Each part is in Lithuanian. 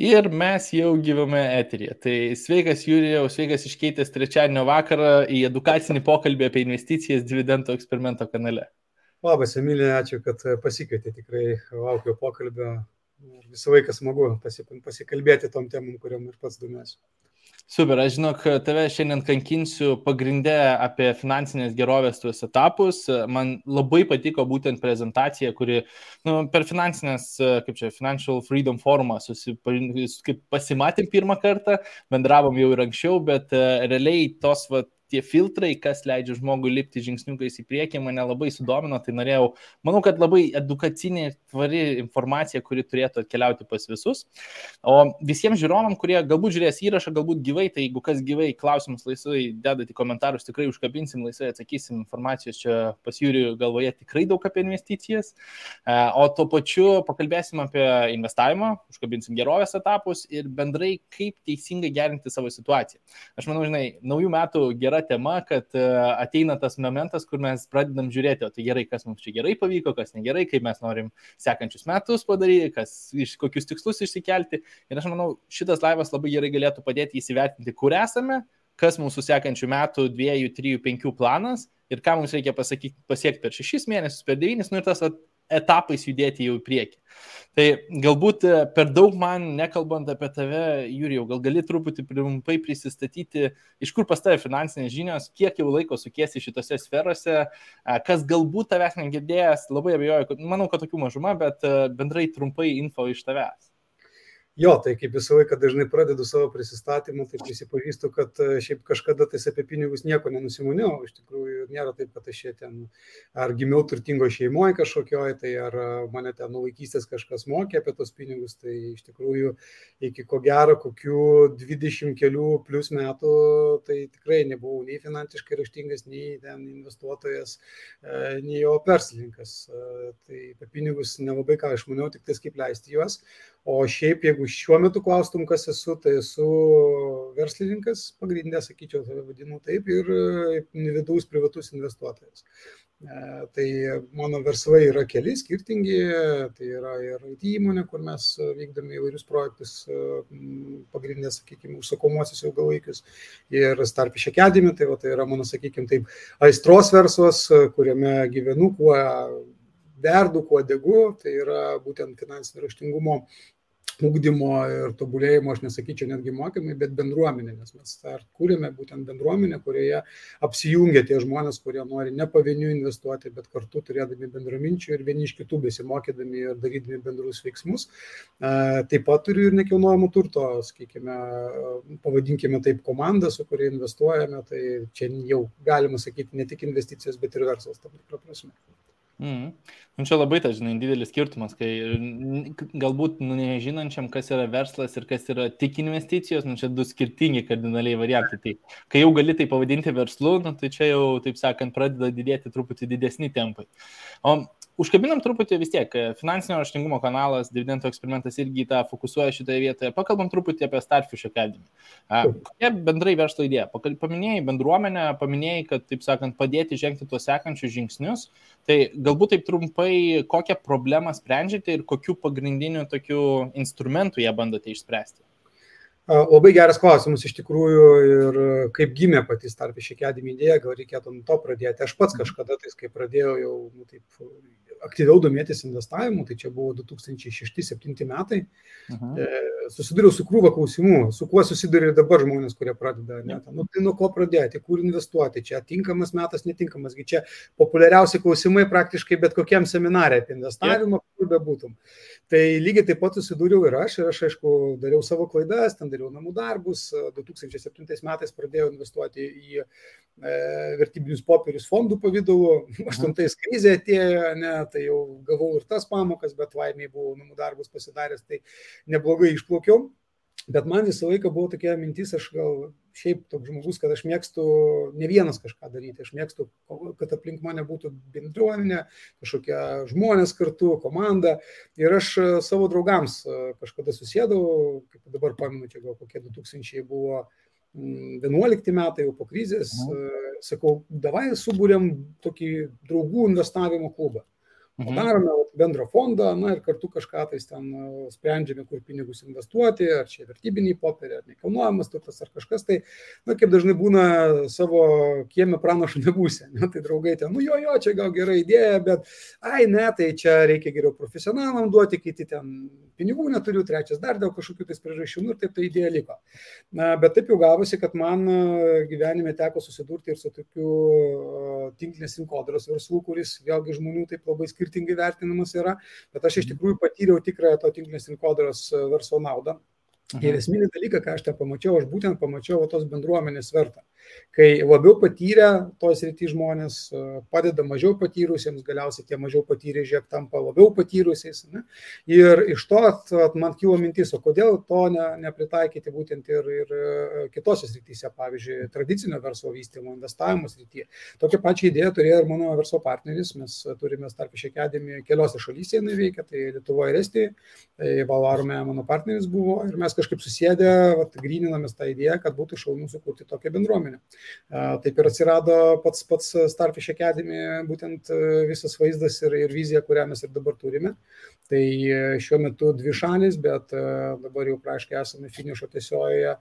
Ir mes jau gyvame eterėje. Tai sveikas Jūrijau, sveikas iškeitęs trečiadienio vakarą į edukacinį pokalbį apie investicijas dividendo eksperimento kanale. Labas, Emilija, ačiū, kad pasikvietė. Tikrai laukiu pokalbio. Visą laiką smagu pasikalbėti tom temom, kuriam ir pats domiuosi. Super, aš žinok, tave šiandien kankinsiu pagrindę apie finansinės gerovės tuos etapus. Man labai patiko būtent prezentacija, kuri nu, per finansinės, kaip čia, Financial Freedom Forumą pasimatėm pirmą kartą, bendravom jau ir anksčiau, bet realiai tos vat, tie filtrai, kas leidžia žmogui lipti žingsniukais į priekį, mane labai sudomino, tai norėjau, manau, kad labai edukacinė, tvari informacija, kuri turėtų atkeliauti pas visus. O visiems žiūrovam, kurie galbūt žiūrės įrašą, galbūt gyvai, tai jeigu kas gyvai klausimus laisvai dedate į komentarus, tikrai užkabinsim, laisvai atsakysim informacijos čia pas Jūrių galvoje tikrai daug apie investicijas. E, o tuo pačiu pakalbėsim apie investavimą, užkabinsim gerovės etapus ir bendrai kaip teisingai gerinti savo situaciją. Aš manau, žinai, naujų metų gera yra tema, kad e, ateina tas momentas, kur mes pradedam žiūrėti, o tai gerai, kas mums čia gerai pavyko, kas negerai, kaip mes norim sekančius metus padaryti, kas iš kokius tikslus išsikelti. Ir aš manau, šitas laivas labai gerai galėtų padėti įsivertinti, kur esame, kas mūsų sekančių metų, dviejų, trijų, penkių planas ir ką mums reikia pasakyti, pasiekti per šešis mėnesius, per devynis, nu ir tas etapais judėti jau į priekį. Tai galbūt e, per daug man, nekalbant apie tave, Jūrijau, gal gali truputį trumpai prisistatyti, iš kur pas tave finansinės žinios, kiek jau laiko sukiesi šitose sferose, e, kas galbūt tavęs negirdėjęs, labai abejoju, manau, kad tokių mažuma, bet e, bendrai trumpai info iš tavęs. Jo, tai kaip visą laiką dažnai pradedu savo prisistatymą, tai prisipažįstu, kad e, šiaip kažkada tais apie pinigus nieko nenusimoniau. Iš tikrųjų, nėra taip, kad aš ten ar gimiau turtingo šeimoje kažkokioje, tai ar e, mane ten nuo vaikystės kažkas mokė apie tos pinigus. Tai iš tikrųjų, iki ko gero, kokių 20 kelių plus metų, tai tikrai nebuvau nei finansiškai raštingas, nei ten investuotojas, e, nei jo verslininkas. Tai apie pinigus nelabai ką išmaniau, tik tais kaip leisti juos. O šiaip, jeigu šiuo metu klaustum, kas esu, tai esu verslininkas, pagrindė, sakyčiau, save vadinu taip, ir vidaus privatus investuotojas. E, tai mano verslai yra keli skirtingi, tai yra ir IT įmonė, kur mes vykdome įvairius projektus, pagrindė, sakykime, užsakomuosius ilgalaikius, ir Starfish Academy, tai, va, tai yra mano, sakykime, taip, aistros verslas, kuriame gyvenu, kuo verdu, kuo degu, tai yra būtent finansinio raštingumo ūkdymo ir tobulėjimo, aš nesakyčiau netgi mokymai, bet bendruomenė, nes mes ar kūrėme būtent bendruomenę, kurioje apsijungia tie žmonės, kurie nori ne pavienių investuoti, bet kartu turėdami bendraminčių ir vieni iš kitų besimokydami ir darydami bendrus veiksmus. Taip pat turiu ir nekilnojamo turto, sakykime, pavadinkime taip komandą, su kuria investuojame, tai čia jau galima sakyti ne tik investicijos, bet ir verslas tam tikrą prasme. Mm. Nu, čia labai, tas, žinai, didelis skirtumas, kai galbūt nu, nežinančiam, kas yra verslas ir kas yra tik investicijos, nu, čia du skirtingi kardinaliai variantai. Tai kai jau gali tai pavadinti verslu, nu, tai čia jau, taip sakant, pradeda didėti truputį didesni tempai. O užkabinam truputį vis tiek, finansinio raštingumo kanalas, dividendo eksperimentas irgi tą fokusuoja šitoje vietoje. Pakalbam truputį apie Starfish Academy. Kokia bendrai verslo idėja? Paminėjai bendruomenę, paminėjai, kad, taip sakant, padėti žengti tuos sekančius žingsnius. Tai galbūt taip trumpai, kokią problemą sprendžiate ir kokiu pagrindiniu tokiu instrumentu ją bandote išspręsti? Labai geras klausimas iš tikrųjų ir kaip gimė pati Starfish Academy idėja, gal reikėtų nuo to pradėti. Aš pats kažkada, tais, kai pradėjau jau nu, taip, aktyviau domėtis investavimu, tai čia buvo 2006-2007 metai, Aha. E, susidūriau su krūva klausimų, su kuo susiduria dabar žmonės, kurie pradeda. Ne, nu, tai nuo ko pradėti, kur investuoti, čia tinkamas metas, netinkamas, čia populiariausi klausimai praktiškai bet kokiam seminarė apie investavimą, kur bebūtum. Tai lygiai taip pat susidūriau ir aš, ir aš aišku dariau savo klaidas, ten dariau namų darbus, 2007 metais pradėjau investuoti į e, vertybinius popierius fondų pavydalu, 8 krizė atėjo, ne, tai jau gavau ir tas pamokas, bet laimiai buvau namų darbus pasidaręs, tai neblogai išplaukiau. Bet man visą laiką buvo tokia mintis, aš gal šiaip toks žmogus, kad aš mėgstu ne vienas kažką daryti, aš mėgstu, kad aplink mane būtų bendruomenė, kažkokie žmonės kartu, komanda. Ir aš e, savo draugams e, kažkada susėdau, kaip dabar pamenu, čia gal kokie 2000 buvo 11 metai jau po krizės, mhm. E, sakau, davai subūrėm tokį draugų investavimo klubą. Mhm. Darome bendrą fondą, na ir kartu kažką tais ten sprendžiame, kur pinigus investuoti, ar čia vertybiniai popieriai, ar nekilnojamas turtas, ar kažkas. Tai, na, kaip dažnai būna savo kiemė pranašų nebūsė. Ne? Tai draugai ten, nu jo, jo, čia gal gera idėja, bet, ai, ne, tai čia reikia geriau profesionalam duoti, kiti ten pinigų neturiu, trečias dar dėl kažkokių tais priežasčių nu, ir taip ta idėja liko. Na, bet taip jau gavosi, kad man gyvenime teko susidurti ir su tokiu tinklinės rinkodaros verslu, kuris vėlgi žmonių taip labai skirtingai skirtingai vertinamas yra, bet aš iš mhm. tikrųjų patyriau tikrąją to tinklinės rinkodaros e, verslo naudą. Aha. Ir esminį dalyką, ką aš ten pamačiau, aš būtent pamačiau tos bendruomenės vertą. Kai labiau patyrę tos rytį žmonės padeda mažiau patyrusiems, galiausiai tie mažiau patyrę žiek tampa labiau patyrusiais. Ne? Ir iš to at, at man kilo mintis, o kodėl to ne, nepritaikyti būtent ir, ir e, kitose srityse, pavyzdžiui, tradicinio verslo vystymo, investavimo srityje. Tokią pačią idėją turėjo ir mano verslo partneris, mes turime Starfish Academy keliose šalyse jinai veikia, tai Lietuvoje ir Estijoje, tai Valarome mano partneris buvo ir mes kažkaip susėdę, vat, gryninamės tą idėją, kad būtų šaunu sukurti tokią bendruomenę. Taip ir atsirado pats, pats Starfish Academy, būtent e, visas vaizdas ir, ir vizija, kurią mes ir dabar turime. Tai e, šiuo metu dvi šalis, bet e, dabar jau praškai esame finišo tiesiojoje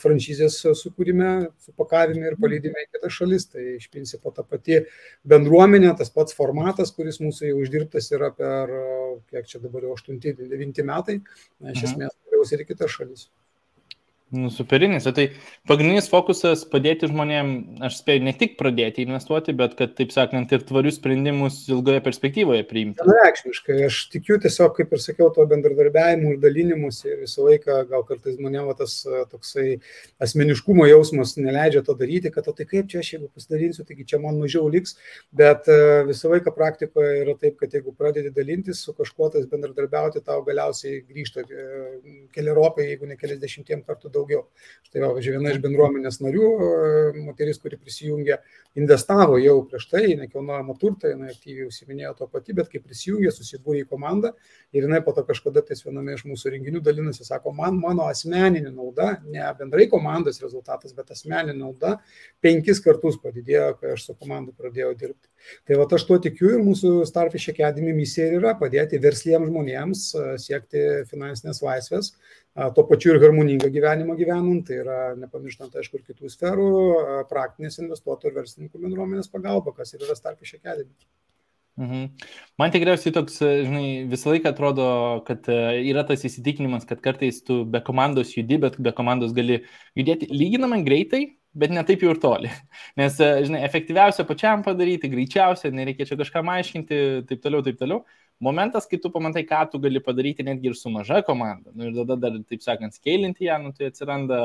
franšizės sukūrime, supakavime ir palydime į kitas šalis. Tai iš principo ta pati bendruomenė, tas pats formatas, kuris mūsų jau uždirbtas yra per, kiek čia dabar jau 8-9 metai, iš mhm. esmės keliaus ir kitas šalis. Nu, superinis. Tai pagrindinis fokusas padėti žmonėms, aš spėju, ne tik pradėti investuoti, bet kad, taip sakant, ir tvarius sprendimus ilgoje perspektyvoje priimti. Vienareikšmiškai. Aš tikiu tiesiog, kaip ir sakiau, to bendradarbiavimu ir dalinimus ir visą laiką gal kartais va, tas toksai asmeniškumo jausmas neleidžia to daryti, kad o tai kaip čia aš jeigu pasidalinsiu, taigi čia man mažiau liks, bet visą laiką praktikoje yra taip, kad jeigu pradedi dalintis su kažkuo tais bendradarbiauti, tau galiausiai grįžta keliaropai, jeigu ne keliasdešimtiem kartų daugiau. Štai va, viena iš bendruomenės narių, e, moteris, kuri prisijungė, investavo jau prieš tai į nekilnojamą turtą, jinai aktyviai užsiminėjo to pati, bet kai prisijungė, susibūrė į komandą ir jinai po to kažkada tais viename iš mūsų renginių dalinasi, sako, man mano asmeninė nauda, ne bendrai komandos rezultatas, bet asmeninė nauda penkis kartus padidėjo, kai aš su komandu pradėjau dirbti. Tai va aš tuo tikiu ir mūsų Starfish Academy misija ir yra padėti versliems žmonėms e, siekti finansinės laisvės, tuo pačiu ir harmoningą gyvenimą gyvenant, tai yra nepamirštant, aišku, ir kitų sferų, praktinės investuotojų ir verslininkų bendruomenės pagalba, kas ir yra Starfish Academy. Mhm. Man tikriausiai toks, žinai, visą laiką atrodo, kad e, yra tas įsitikinimas, kad kartais tu be komandos judi, bet be komandos gali judėti lyginamai greitai, bet ne taip jau ir toli. Nes, e, žinai, efektyviausia pačiam padaryti, greičiausia, nereikia čia kažką aiškinti, taip toliau, taip toliau momentas, kai tu pamatai, ką tu gali padaryti netgi ir su maža komanda. Nu, ir tada dar, taip sakant, skailinti ją, nu, tai atsiranda,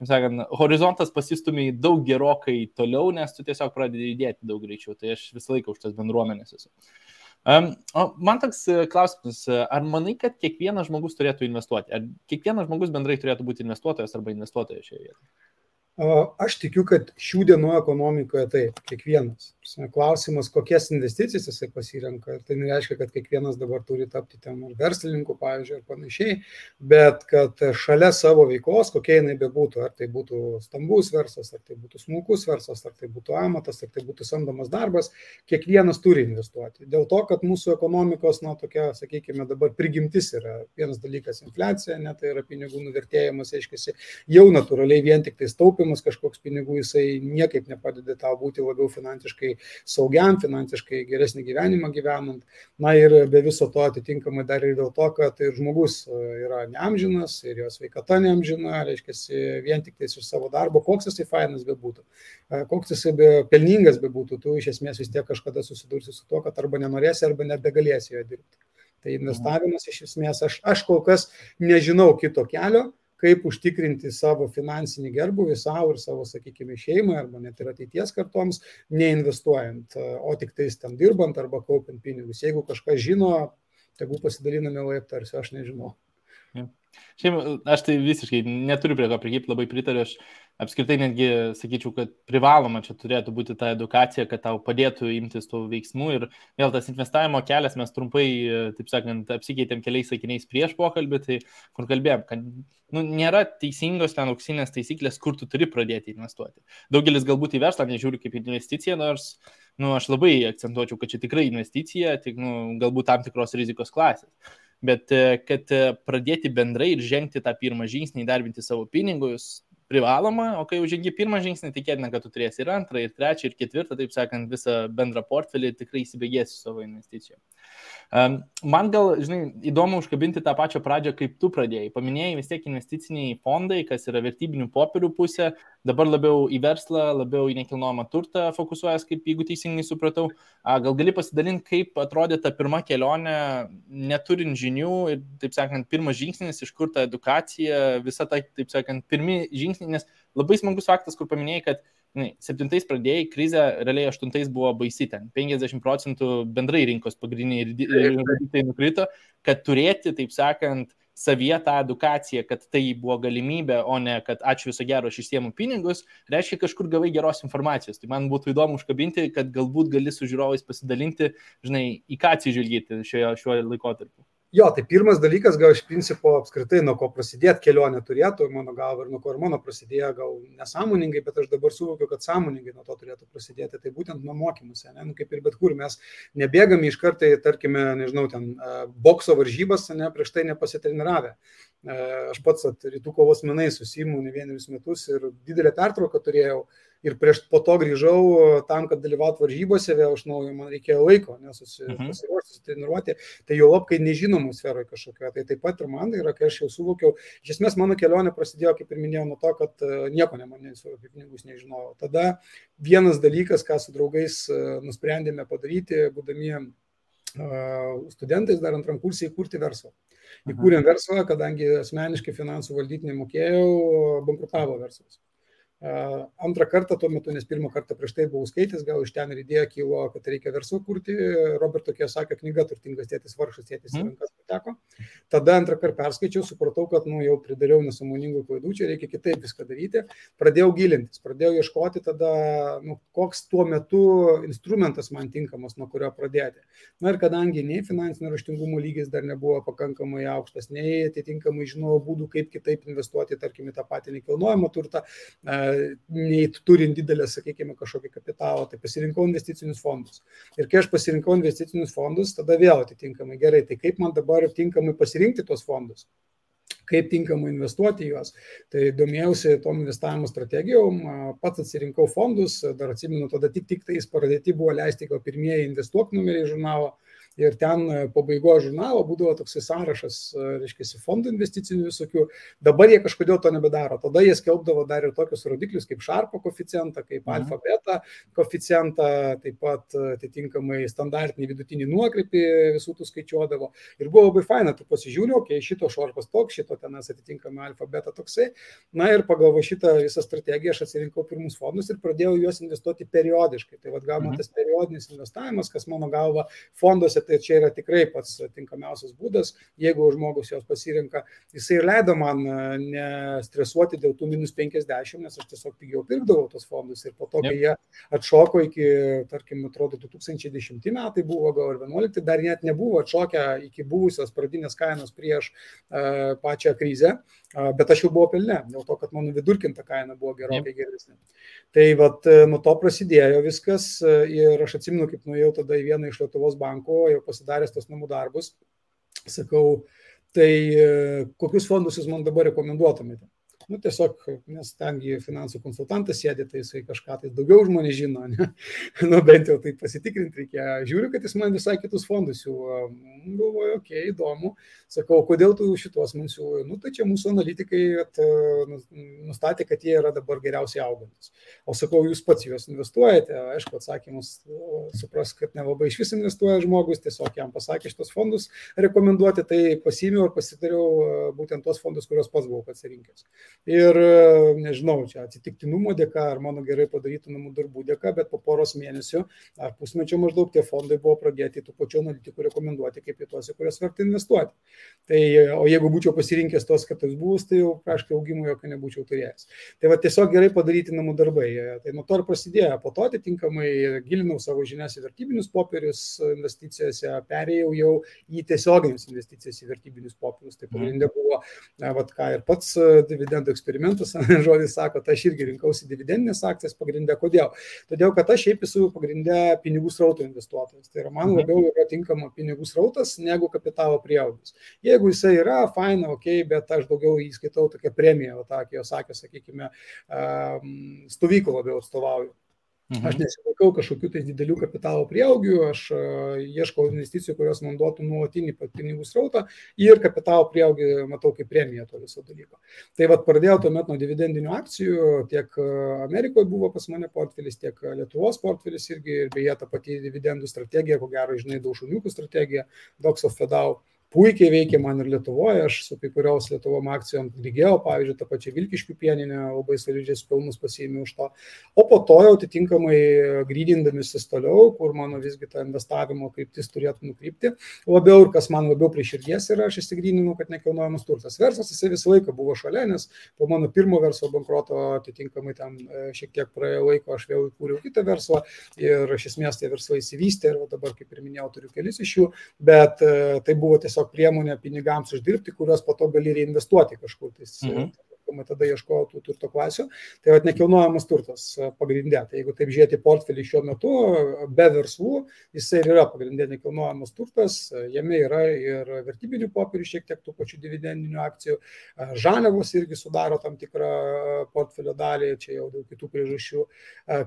taip sakant, horizontas pasistumiai daug gerokai toliau, nes tu tiesiog pradedi judėti daug greičiau. Tai aš visą laiką už tas bendruomenės esu. Um, o man toks e, klausimas, e, ar manai, kad kiekvienas žmogus turėtų investuoti? Ar kiekvienas žmogus bendrai turėtų būti investuotojas arba investuotojas šioje vietoje? Aš tikiu, kad šių dienų ekonomikoje taip, kiekvienas. Klausimas, kokias investicijas jisai pasirenka. Tai nereiškia, kad kiekvienas dabar turi tapti ten ar verslininku, pavyzdžiui, ar panašiai, bet kad šalia savo veiklos, kokia jinai bebūtų, ar tai būtų stambus verslas, ar tai būtų smulkus verslas, ar tai būtų amatas, ar tai būtų samdomas darbas, kiekvienas turi investuoti. Dėl to, kad mūsų ekonomikos, na, tokia, sakykime, dabar prigimtis yra vienas dalykas - infliacija, net tai yra pinigų nuvertėjimas, aiškiai, jau natūraliai vien tik tai taupimas taupimas kažkoks pinigų, jisai niekaip nepadeda tau būti labiau finansiškai saugiam, finansiškai geresnį gyvenimą gyvenant. Na ir be viso to atitinkamai dar ir dėl to, kad ir žmogus e, yra neamžinas ir jo sveikata neamžina, reiškia, vien tik tais iš savo darbo, koks jisai fainas bebūtų, e, koks jisai be, pelningas bebūtų, tu iš esmės vis tiek kažkada susidursi su to, kad arba nenorėsi, arba nebegalėsi jo dirbti. Tai investavimas iš esmės, aš, aš kol kas nežinau kito kelio, kaip užtikrinti savo finansinį gerbuvį savo ir savo, sakykime, šeimai arba net ir ateities kartoms, neinvestuojant, o tik tais tam dirbant arba kaupiant pinigus. Jeigu kažkas žino, tegu pasidalina mielai aptarsiu, aš nežinau. Ja. Šiaip aš tai visiškai neturiu prie to prikipti, labai pritariu. Aš apskritai netgi sakyčiau, kad privaloma čia turėtų būti ta edukacija, kad tau padėtų imtis tų veiksmų ir vėl tas investavimo kelias mes trumpai, taip sakant, apsikeitėm keliais sakiniais prieš pokalbį, tai kur kalbėjom, kad nu, nėra teisingos ten auksinės taisyklės, kur tu turi pradėti investuoti. Daugelis galbūt į verslą nežiūri kaip investiciją, nors nu, aš labai akcentuočiau, kad čia tikrai investicija, tik nu, galbūt tam tikros rizikos klasės bet kad pradėti bendrai ir žengti tą pirmą žingsnį, įdarbinti savo pinigus, privaloma, o kai jau žengi pirmą žingsnį, tikėtina, kad tu turėsi ir antrą, ir trečią, ir ketvirtą, taip sakant, visą bendrą portfelį tikrai įsibėgėsi savo investicijų. Man gal, žinai, įdomu užkabinti tą pačią pradžią, kaip tu pradėjai. Paminėjai vis tiek investiciniai fondai, kas yra vertybinių popierių pusė, dabar labiau į verslą, labiau į nekilnojamą turtą fokusuojas, kaip jeigu teisingai supratau. Gal gali pasidalinti, kaip atrodė ta pirma kelionė, neturint žinių ir, taip sakant, pirmas žingsnis, iš kur ta edukacija, visa ta, taip sakant, pirmi žingsniai, nes labai smagus faktas, kur paminėjai, kad septintais pradėjai, krizė realiai aštuntais buvo baisi ten, 50 procentų bendrai rinkos pagrindiniai tai nukrito, kad turėti, taip sakant, savyje tą edukaciją, kad tai buvo galimybė, o ne kad ačiū viso gero, aš išsiemu pinigus, reiškia kažkur gavai geros informacijos. Tai man būtų įdomu užkabinti, kad galbūt gali su žiūrovais pasidalinti, žinai, į ką atsižvelgyti šioje, šiuo laikotarpiu. Jo, tai pirmas dalykas, gal iš principo apskritai nuo ko prasidėti kelionė turėtų, mano galva, ir nuo ko ir mano prasidėjo, gal nesąmoningai, bet aš dabar suvokiu, kad sąmoningai nuo to turėtų prasidėti. Tai būtent nuo mokymuose, ne? nu, kaip ir bet kur mes nebėgame iš karto, tarkime, nežinau, ten bokso varžybas, ne, prieš tai nepasitreniravę. Aš pats at, rytų kovos menai susimu ne vienerius metus ir didelę pertrauką turėjau ir prieš po to grįžau tam, kad dalyvauti varžybose, vėl iš naujo man reikėjo laiko, nes mhm. pasiruošti, sutreniruoti, tai jau apkai nežinomų sferoje kažkokio. Tai taip pat ir man yra, kai aš jau suvokiau, iš esmės mano kelionė prasidėjo, kaip ir minėjau, nuo to, kad e, nieko nemanėsiu apie pinigus nežinojau. Tada vienas dalykas, ką su draugais e, nusprendėme padaryti, būdami e, studentais dar antram kursai įkurti verslą. Įkūrėm verslą, kadangi asmeniškai finansų valdyti nemokėjau, bankrutavo verslas. Antrą kartą tuo metu, nes pirmą kartą prieš tai buvau skaitęs, gal iš ten ir idėja kilo, kad reikia verslą kurti. Roberto Kiesakio knyga Turtingas tėtis, varšas tėtis į mhm. rankas pateko. Tada antrą kartą perskaičiau, supratau, kad nu, jau pridariau nesamoningų klaidų, čia reikia kitaip viską daryti. Pradėjau gilintis, pradėjau ieškoti tada, nu, koks tuo metu instrumentas man tinkamas, nuo kurio pradėti. Na ir kadangi nei finansinio raštingumo lygis dar nebuvo pakankamai aukštas, nei atitinkamai žinojau būdų, kaip kitaip investuoti, tarkim, į tą patį nekilnojamą turtą, nei turint didelę, sakykime, kažkokį kapitalą, tai pasirinkau investicinius fondus. Ir kai aš pasirinkau investicinius fondus, tada vėl atitinkamai gerai, tai kaip man dabar tinkamai pasirinkti tos fondus kaip tinkamai investuoti juos. Tai domėjausi tom investavimo strategijom, pats atsirinkau fondus, dar atsimenu, tada tik, tik tais pradėti buvo leisti gal pirmieji investuok numeriai žurnalo, ir ten e, pabaigoje žurnalo būdavo toks sąrašas, e, reiškia, fondų investicinių visokių. Dabar jie kažkodėl to nebedaro. Tada jie skelbdavo dar ir tokius rodiklius kaip šarpo koficijantą, kaip mhm. alfa beta koficijantą, taip pat e, atitinkamai standartinį vidutinį nuokrypį visų tų skaičiuodavo. Ir buvo labai faina, tu pasižiūrėjau, okei, okay, šito šarpas toks, šito tenas atitinkamai alfa beta toksai. Na ir pagal šitą visą strategiją aš atsirinkau pirmus fondus ir pradėjau juos investuoti periodiškai. Tai vad gal man mhm. tas periodinis investavimas, kas mano galva fonduose tai čia yra tikrai pats tinkamiausias būdas, jeigu žmogus jos pasirinka. Jisai ir leido man e, nestresuoti dėl tų minus 50, nes aš tiesiog pigiau pirkdavau tos fondus ir po to, kai jie atšoko iki, tarkim, atrodo, 2010 metai buvo, gal ir 11, dar net nebuvo atšokę iki buvusios pradinės kainos prieš uh, pačią krizę, uh, bet aš jau buvau pelne, dėl to, kad mano vidurkinta kaina buvo gerokai geresnė. Tai vat, nuo to prasidėjo viskas ir aš atsimenu, kaip nuėjau tada į vieną iš Lietuvos bankų, jau pasidaręs tos namų darbus, sakau, tai e, kokius fondus jūs man dabar rekomenduotumėte? Nu, tiesiog, nes tengi finansų konsultantas sėdi, tai jisai kažką tai daugiau už mane žino, ne? nu, bent jau tai pasitikrinti reikia. Žiūriu, kad jis man visai kitus fondus siūlo. Galvoju, okei, okay, įdomu. Sakau, kodėl tu šitos man siūlo? Nu, tai čia mūsų analitikai at, nu, nustatė, kad jie yra dabar geriausiai augantis. O sakau, jūs pats juos investuojate, aišku, atsakymus supras, kad nelabai iš vis investuoja žmogus, tiesiog jam pasakė šitos fondus rekomenduoti, tai pasimiau ir pasidariau būtent tos fondus, kuriuos pats buvau pasirinkęs. Ir nežinau, čia atsitiktinumo dėka ar mano gerai padarytų namų darbų dėka, bet po poros mėnesių ar pusmečio maždaug tie fondai buvo pradėti tų pačių analitikų rekomenduoti kaip į tuos, į kuriuos verta investuoti. Tai, o jeigu būčiau pasirinkęs tos kitus būstus, tai jau praškai augimo jokio nebūčiau turėjęs. Tai va tiesiog gerai padaryti namų darbai. Tai nuo to ir prasidėjo. Po to atitinkamai gilinau savo žinias į vertybinius popierius investicijose, perėjau jau į tiesioginės investicijas į vertybinius popierius. Tai pagrindė buvo, va ką ir pats dividendų eksperimentas, žodis sako, tai aš irgi rinkausi dividendinės akcijas pagrindę. Kodėl? Todėl, kad aš šiaip esu pagrindę pinigų srauto investuotojas. Tai yra man mhm. labiau yra tinkama pinigų srautas negu kapitalo prieaugis. Jeigu jisai yra, faina, ok, bet aš daugiau įskaitau tokią premiją, o tą, kaip jau sakė, sakykime, stovyklą labiau atstovauju. Mhm. Aš nesilaikau kažkokių tai didelių kapitalo prieaugių, aš uh, ieškau investicijų, kurios man duotų nuolatinį pinigų srautą ir kapitalo prieaugį matau kaip premiją to viso dalyko. Tai vad pradėjau tuomet nuo dividendinių akcijų, tiek Amerikoje buvo pas mane portfelis, tiek Lietuvos portfelis irgi ir beje ta pati dividendų strategija, ko gero žinai, daušuniukų strategija, Docs of Fedau puikiai veikia man ir Lietuvoje, aš su kai kurios Lietuvom akcijom lygėjau, pavyzdžiui, tą pačią Vilkiškių pieninę, labai solidžiais pelnus pasiėmiau už to. O po to jau atitinkamai grydindamisis toliau, kur mano visgi ta investavimo kryptis turėtų nukrypti, labiau ir kas man labiau prie širdies yra, aš įsigryninu, kad nekilnojamas turtas. Verslas jisai visą laiką buvo šalia, nes po mano pirmo verslo bankroto atitinkamai ten e, šiek tiek praėjo laiko, aš vėl įkūriau kitą verslą ir iš esmės tie verslai įsivystė ir dabar, kaip ir minėjau, turiu kelis iš jų, bet e, tai buvo tiesiog tiesiog priemonė pinigams uždirbti, kuriuos po to gali reinvestuoti kažkur. Tais, mhm atitinkamai tada ieškojau tų turto klasių. Tai vad nekilnojamas turtas e, pagrindė. Tai jeigu taip žiūrėti portfelį šiuo metu, be verslų, jisai ir yra pagrindė nekilnojamas turtas, e, jame yra ir vertybinių popierių, šiek tiek tų pačių dividendinių akcijų, e, žaliavos irgi sudaro tam tikrą portfelio dalį, čia jau dėl kitų priežasčių.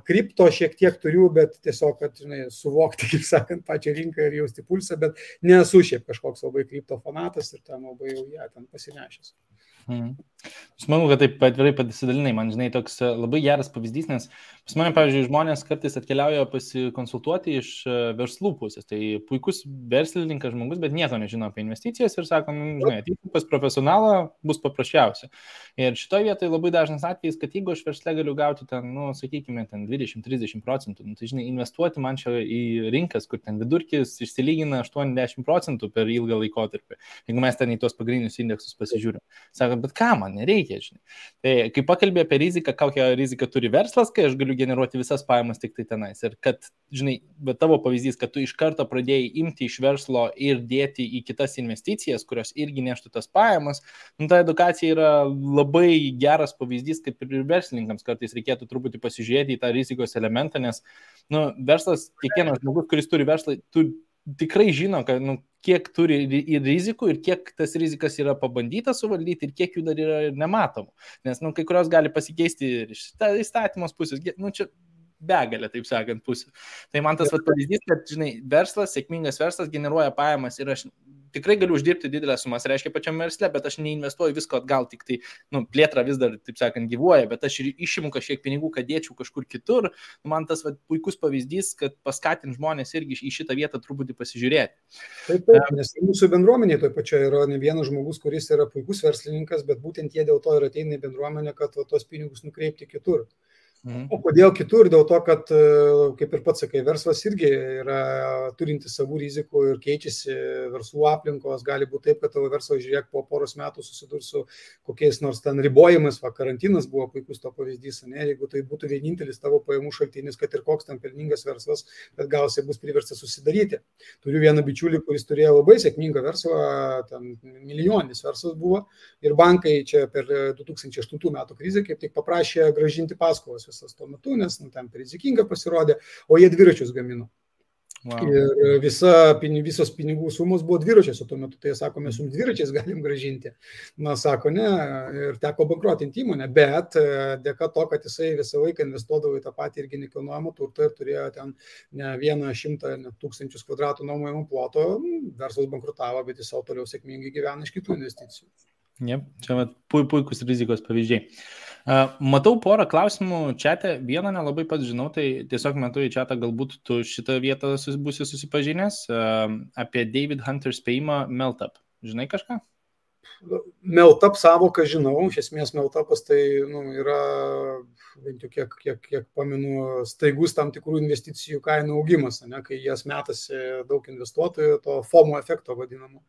Kripto šiek tiek turiu, bet tiesiog, kad žinai, suvokti, kaip sakant, pačią rinką ir jausti pulsą, bet nesu šiaip kažkoks labai kripto fanatas ir ten labai jau ją ten pasinešęs. Mhm. Smagu, kad taip atvirai pasidalinai, man žinai, toks e, labai geras pavyzdys, nes pas mane, pavyzdžiui, žmonės kartais atkeliauja pasikonsultuoti iš e, verslų pusės. Tai puikus verslininkas žmogus, bet nieko nežino apie investicijas ir sako, nu, žinai, ateiti pas profesionalą bus paprasčiausia. Ir šitoje vietoje labai dažnas atvejis, kad jeigu aš versle galiu gauti ten, nu, sakykime, ten 20-30 procentų, nu, tai žinai, investuoti man čia į rinkas, kur ten vidurkis išsilygina 80 procentų per ilgą laikotarpį, jeigu mes ten į tuos pagrindinius indeksus pasižiūrim. Sako, bet ką man nereikia, žinai. Tai kai pakalbė apie riziką, kokią riziką turi verslas, kai aš galiu generuoti visas pajamas tik tai tenais. Ir kad, žinai, bet tavo pavyzdys, kad tu iš karto pradėjai imti iš verslo ir dėti į kitas investicijas, kurios irgi neštų tas pajamas, nu, ta edukacija yra labai geras pavyzdys, kaip ir verslininkams kartais reikėtų truputį pasižiūrėti į tą rizikos elementą, nes, nu, verslas, kiekvienas žmogus, kuris turi verslą, tu tikrai žino, kad, nu, kiek turi ir rizikų, ir kiek tas rizikas yra pabandyta suvaldyti, ir kiek jų dar yra nematomų. Nes, nu, kai kurios gali pasikeisti ir iš įstatymos pusės. Nu, čia begalė, taip sakant, pusių. Tai man tas pavyzdys, kad, žinai, verslas, sėkmingas verslas generuoja pajamas ir aš tikrai galiu uždirbti didelę sumą, reiškia pačiam versle, bet aš neinvestuoju visko atgal, tik tai, nu, plėtra vis dar, taip sakant, gyvuoja, bet aš ir išimu kažkiek pinigų, kad dėčiau kažkur kitur. Nu, man tas va, puikus pavyzdys, kad paskatint žmonės irgi į šitą vietą truputį pasižiūrėti. Taip, taip, nes mūsų bendruomenėje toje pačioje yra ne vienas žmogus, kuris yra puikus verslininkas, bet būtent jie dėl to ir ateina į bendruomenę, kad va, tos pinigus nukreipti kitur. Mhm. O kodėl kitur? Dėl to, kad, e, kaip ir pats sakai, verslas irgi yra turintis savų rizikų ir keičiasi verslų aplinkos. Gali būti taip, kad tavo verslas, žiūrėk, po poros metų susidurs su kokiais nors ten ribojimais, va, karantinas buvo puikus to pavyzdys, ne? jeigu tai būtų vienintelis tavo pajamų šaltinis, kad ir koks ten pelningas verslas, bet gausiai bus priverstas susidaryti. Turiu vieną bičiulį, kuris turėjo labai sėkmingą verslą, ten milijoninis verslas buvo ir bankai čia per 2008 metų krizę kaip tik paprašė gražinti paskolas visas tuo metu, nes nu, ten rizikinga pasirodė, o jie dviračius gamino. Wow. Ir visa, visos pinigų sumos buvo dviračiais, o tuo metu tai sako, mes jums dviračiais galim gražinti. Na, sako, ne, ir teko bankruotinti įmonę, bet e, dėka to, kad jisai visą laiką investuodavo į tą patį irgi nekilnojamą turtą ir turėjo ten ne vieną šimtą, ne tūkstančius kvadratų nuomojimų ploto, verslas bankrutavo, bet jis savo toliau sėkmingai gyvena iš kitų investicijų. Jep, čia vat, puikus rizikos pavyzdžiai. Matau porą klausimų čia, vieną nelabai pats žinau, tai tiesiog metu į čia, galbūt tu šitą vietą būsi susipažinęs apie David Hunter spėjimą Meltup. Žinai kažką? Meltap savoką žinau, iš esmės Meltapas tai nu, yra, bent jau kiek, kiek, kiek pamenu, staigus tam tikrų investicijų kainų augimas, ne, kai jas metasi daug investuotojų, to FOMO efekto vadinamo.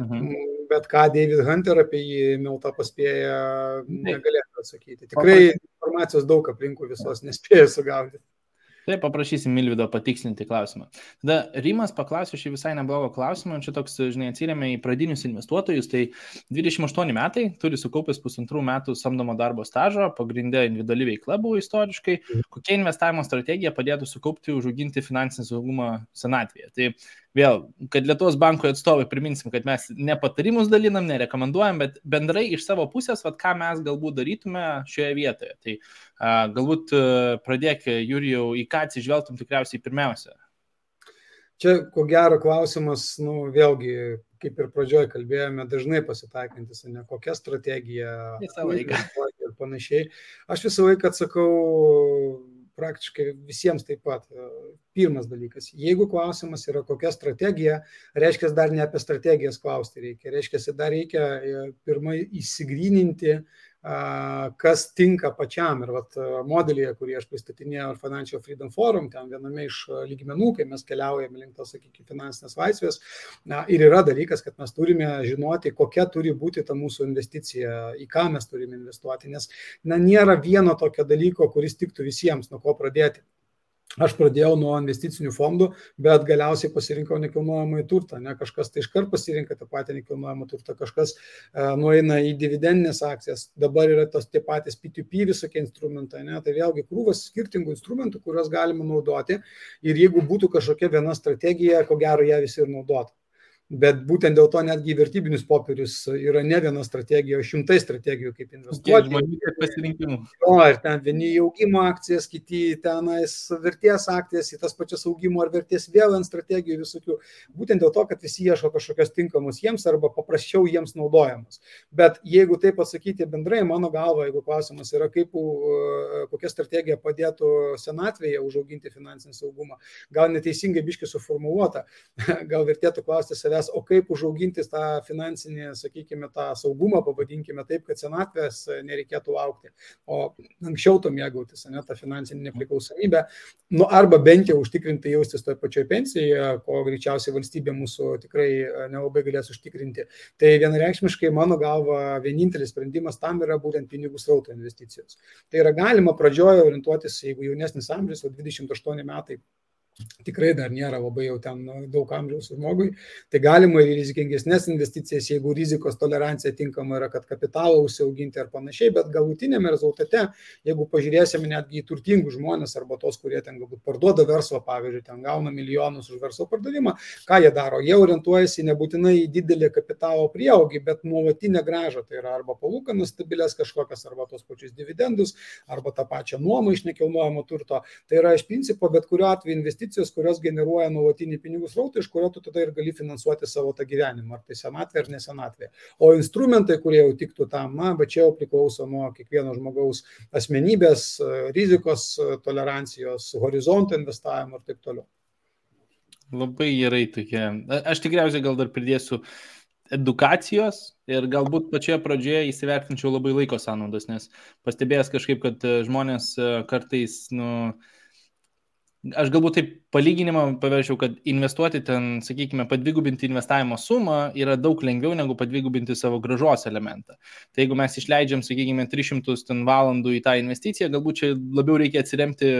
Mhm. Bet ką David Hunter apie jį Meltapą spėja, negalėtų atsakyti. Tikrai informacijos daug aplinkų visos nespėja sugaudyti. Tai paprašysim Milvido patikslinti klausimą. Tada Rimas paklausė šį visai neblogą klausimą, čia toks, žinai, atsiriamė į pradinius investuotojus, tai 28 metai, turi sukaupęs pusantrų metų samdomo darbo stažo, pagrindė individuali veikla buvo istoriškai, mhm. kokia investavimo strategija padėtų sukaupti, užauginti finansinį saugumą senatvėje. Tai vėl, kad Lietuvos banko atstovai priminsim, kad mes ne patarimus dalinam, nerekomenduojam, bet bendrai iš savo pusės, vad ką mes galbūt darytume šioje vietoje. Tai a, galbūt a, pradėk, Jurijau, į ką atsižvelgtum tikriausiai pirmiausia. Čia, ko gero, klausimas, nu, vėlgi, kaip ir pradžioje kalbėjome, dažnai pasitaikantis, ne kokia strategija. Visą laiką. Ir panašiai. Aš visą laiką atsakau praktiškai visiems taip pat. Pirmas dalykas, jeigu klausimas yra kokia strategija, reiškia dar ne apie strategijas klausti reikia, reiškia dar reikia e, pirmai įsigryninti, kas tinka pačiam. Ir vat, modelėje, kurį aš pristatinėjau Financial Freedom Forum, ten viename iš lygmenų, kai mes keliaujame link tos, sakykime, finansinės laisvės, na, ir yra dalykas, kad mes turime žinoti, kokia turi būti ta mūsų investicija, į ką mes turime investuoti, nes na, nėra vieno tokio dalyko, kuris tiktų visiems, nuo ko pradėti. Aš pradėjau nuo investicinių fondų, bet galiausiai pasirinkau nekilnojamąjį turtą. Ne? Kažkas tai iškart pasirinka tą patį nekilnojamą turtą, kažkas e, nueina į dividendinės akcijas, dabar yra tos tie patys P2P visokie instrumentai. Ne? Tai vėlgi krūvas skirtingų instrumentų, kuriuos galima naudoti ir jeigu būtų kažkokia viena strategija, ko gero ją visi ir naudotų. Bet būtent dėl to netgi vertybinius popierius yra ne viena strategija, o šimtai strategijų, kaip investuoti. Žmonių pasirinkimų. O, ir ten vieni į augimo akcijas, kiti tenais vertės akcijas, į tas pačias augimo ar vertės vėl ant strategijų visokių. Būtent dėl to, kad visi ieško kažkokios tinkamos jiems arba paprasčiau jiems naudojamos. Bet jeigu taip pasakyti bendrai, mano galva, jeigu klausimas yra, kaip, kokia strategija padėtų senatvėje užauginti finansinį saugumą, gal neteisingai biški suformuoluota, gal vertėtų klausti savęs savęs, o kaip užauginti tą finansinį, sakykime, tą saugumą, pavadinkime taip, kad senatvės nereikėtų laukti, o anksčiau to mėgautis, ne, tą finansinį nepriklausomybę, nu, arba bent jau užtikrinti jaustis toje pačioje pensijoje, ko greičiausiai valstybė mūsų tikrai e, nelabai galės užtikrinti. Tai vienareikšmiškai, mano galva, vienintelis sprendimas tam yra būtent pinigų srauto investicijos. Tai yra galima pradžioje orientuotis, jeigu jaunesnis amžius, o 28 metai tikrai dar nėra labai jau ten daug amžiaus žmogui, tai galima ir rizikingesnės investicijas, jeigu rizikos tolerancija tinkama yra, kad kapitalą užsiauginti ar panašiai, bet galutinėme rezultate, jeigu pažiūrėsime netgi į turtingus žmonės arba tos, kurie ten galbūt parduoda verslo, pavyzdžiui, ten gauna milijonus už verslo pardavimą, ką jie daro? Jie orientuojasi nebūtinai į didelį kapitalo prieaugį, bet nuolatinę gražą, tai yra arba palūkanas stabilės kažkokias, arba tos pačius dividendus, arba tą pačią nuomą iš nekilnojamo turto. Tai yra iš principo bet kuriuo atveju investicija investicijos, kurios generuoja nuolatinį pinigų srautą, iš kurio tu tada ir gali finansuoti savo tą gyvenimą, ar tai senatvė ar nesenatvė. O instrumentai, kurie jau tiktų tam, na, bet čia jau priklauso nuo kiekvieno žmogaus asmenybės, rizikos tolerancijos, horizonto investavimo ir taip toliau. Labai gerai tokia. Aš tikriausiai gal dar pridėsiu edukacijos ir galbūt pačioje pradžioje įsivertinčiau labai laiko sąnaudas, nes pastebėjęs kažkaip, kad žmonės kartais, nu, aš galbūt taip palyginimą paverčiau, kad investuoti ten, sakykime, padvigubinti investavimo sumą yra daug lengviau negu padvigubinti savo gražos elementą. Tai jeigu mes išleidžiam, sakykime, 300 valandų į tą investiciją, galbūt čia labiau reikia atsiremti,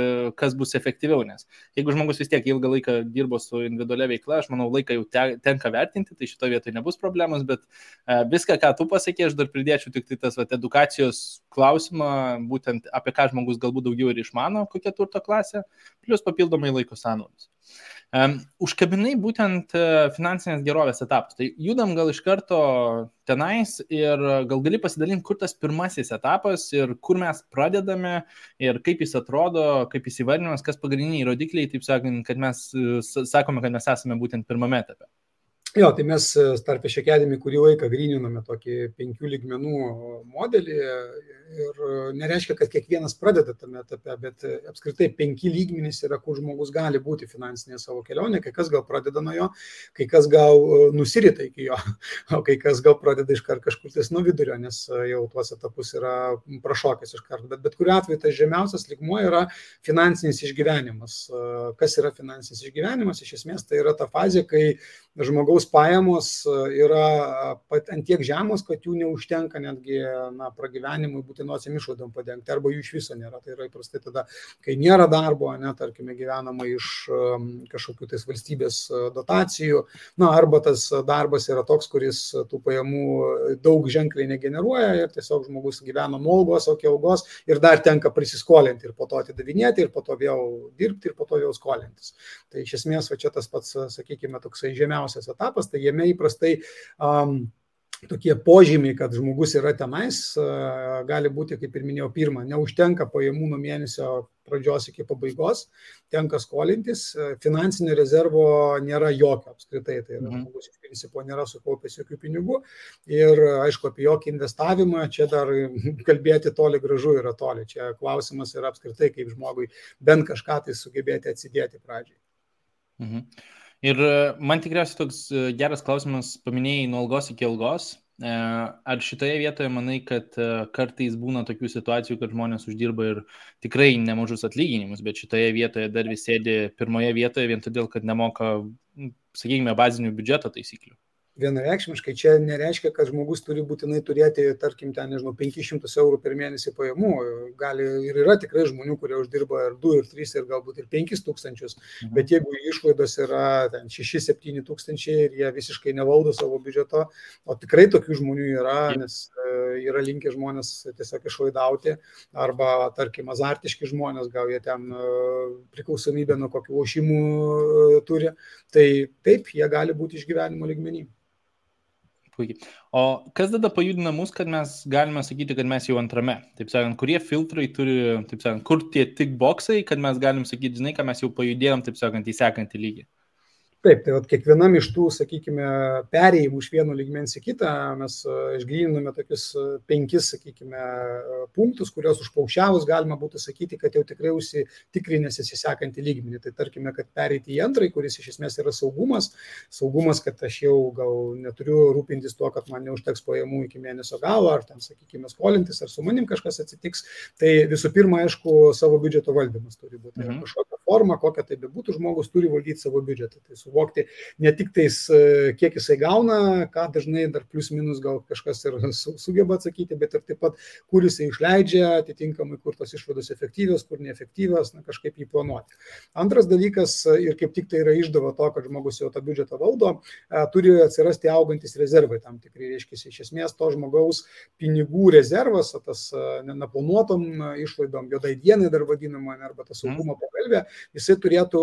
kas bus efektyviau, nes jeigu žmogus vis tiek ilgą laiką dirbo su individualia veikla, aš manau, laiką jau te, tenka vertinti, tai šito vietoje nebus problemos, bet uh, viską, ką tu pasakė, aš dar pridėčiau tik tai tas vat, edukacijos klausimą, būtent apie ką žmogus galbūt daugiau ir išmano, kokia turto klasė, plus papildomai laiko sąnaudos. Um, užkabinai būtent uh, finansinės gerovės etapus. Tai judam gal iš karto tenais ir gal gali pasidalinti, kur tas pirmasis etapas ir kur mes pradedame ir kaip jis atrodo, kaip jis įvardinamas, kas pagrindiniai rodikliai, taip sakant, kad mes uh, sakome, kad mes esame būtent pirmame etape. Jo, tai mes e, Starpė Šekėdami kurį laiką grininome tokį penkių lygmenų modelį Ir nereiškia, kad kiekvienas pradeda tame etape, bet apskritai penki lygmenys yra, kur žmogus gali būti finansinėje savo kelionėje, kai kas gal pradeda nuo jo, kai kas gal nusirita iki jo, o kai kas gal pradeda iš karto kažkur ties nuo vidurio, nes jau tuos etapus yra prašokęs iš karto. Bet bet kuriuo atveju tas žemiausias lygmuo yra finansinis išgyvenimas. Kas yra finansinis išgyvenimas? Iš esmės tai yra ta fazė, kai žmogaus pajamos e, yra ant tiek žemos, kad jų neužtenka netgi na, pragyvenimui būtinosiam išlaidom padengti, arba jų iš viso nėra. Tai yra įprastai tada, kai nėra darbo, ne, tarkime, gyvenama iš kažkokių tais valstybės e, dotacijų, na, arba tas darbas yra toks, kuris tų pajamų daug ženkliai negeneruoja ir tiesiog žmogus gyvena nuo algos, o iki algos ir dar tenka prisiskolinti ir po to atidavinėti ir po to vėl dirbti ir po to vėl skolintis. Tai iš esmės, va čia tas pats, sakykime, toksai žemiausias pirmiausias etapas, tai jame įprastai um, tokie požymiai, kad žmogus yra tenais, gali būti, kaip ir minėjau, pirmą, neužtenka pajamų nuo mėnesio pradžios iki pabaigos, tenka skolintis, finansinio rezervo nėra jokio apskritai, tai yra mhm. žmogus iš principo nėra sukaupęs jokių pinigų ir aišku, apie jokį investavimą čia dar kalbėti toli gražu yra toli, čia klausimas yra apskritai, kaip žmogui bent kažką tai sugebėti atsidėti pradžiai. Mhm. Ir e, man tikriausiai toks e, geras klausimas, paminėjai nuo algos iki algos. E, ar šitoje vietoje manai, kad kartais būna tokių situacijų, kad žmonės uždirba ir tikrai nemažus atlyginimus, bet šitoje vietoje dar vis sėdi pirmoje vietoje vien todėl, kad nemoka, sakykime, bazinių biudžeto taisyklių? Vienareikšmiškai čia nereiškia, kad žmogus turi būtinai turėti, tarkim, ten, nežinau, 500 eurų per mėnesį pajamų. Gali ir yra tikrai žmonių, kurie uždirba ir 2, ir 3, ir galbūt ir 5 tūkstančius, mhm. bet jeigu išlaidos yra 6-7 tūkstančiai ir jie visiškai nevaldo savo biudžeto, o tikrai tokių žmonių yra, nes e, yra linkę žmonės tiesiog išlaidauti, arba, tarkim, azartiški žmonės, gal jie ten e, priklausomybę nuo kokių lošimų e, turi, tai taip, jie gali būti išgyvenimo ligmenį. Puikiai. O kas tada pajudina mus, kad mes galime sakyti, kad mes jau antrame? Taip sakant, kurie filtrai turi, taip sakant, kur tie tik boksai, kad mes galim sakyti, žinai, kad mes jau pajudėjom, taip sakant, į sekantį lygį? Taip, tai vat, kiekvienam iš tų, sakykime, perėjimų iš vieno lygmens į kitą mes e, išgryniname tokius e, penkis, sakykime, e, punktus, kuriuos užpaukščiavus galima būtų sakyti, kad jau tikrai užsitikrinęs įsisekantį lygmenį. Tai tarkime, kad pereiti į antrąjį, kuris iš esmės yra saugumas, saugumas, kad aš jau gal neturiu rūpintis tuo, kad man neužteks pajamų iki mėnesio galo, ar ten, sakykime, skolintis, ar su manim kažkas atsitiks. Tai visų pirma, aišku, savo biudžeto valdymas turi būti. Mhm. Kažkokia forma, kokia tai bebūtų, žmogus turi valdyti savo biudžetą. Tai suvokti ne tik tais, e, kiek jisai gauna, ką dažnai dar plius minus gal kažkas ir sugeba atsakyti, bet ir taip pat, kur jisai išleidžia, atitinkamai, kur tos išvados efektyvios, kur neefektyvios, na, kažkaip jį planuoti. Antras dalykas, ir kaip tik tai yra išdava to, kad žmogus jau tą biudžetą valdo, e, turi atsirasti augantis rezervai tam tikrai, reiškia, iš esmės to žmogaus pinigų rezervas, tas e, neplanuotom išlaidom, juodai dienai dar vadinama, arba mhm. saugumo pagalbė, jisai turėtų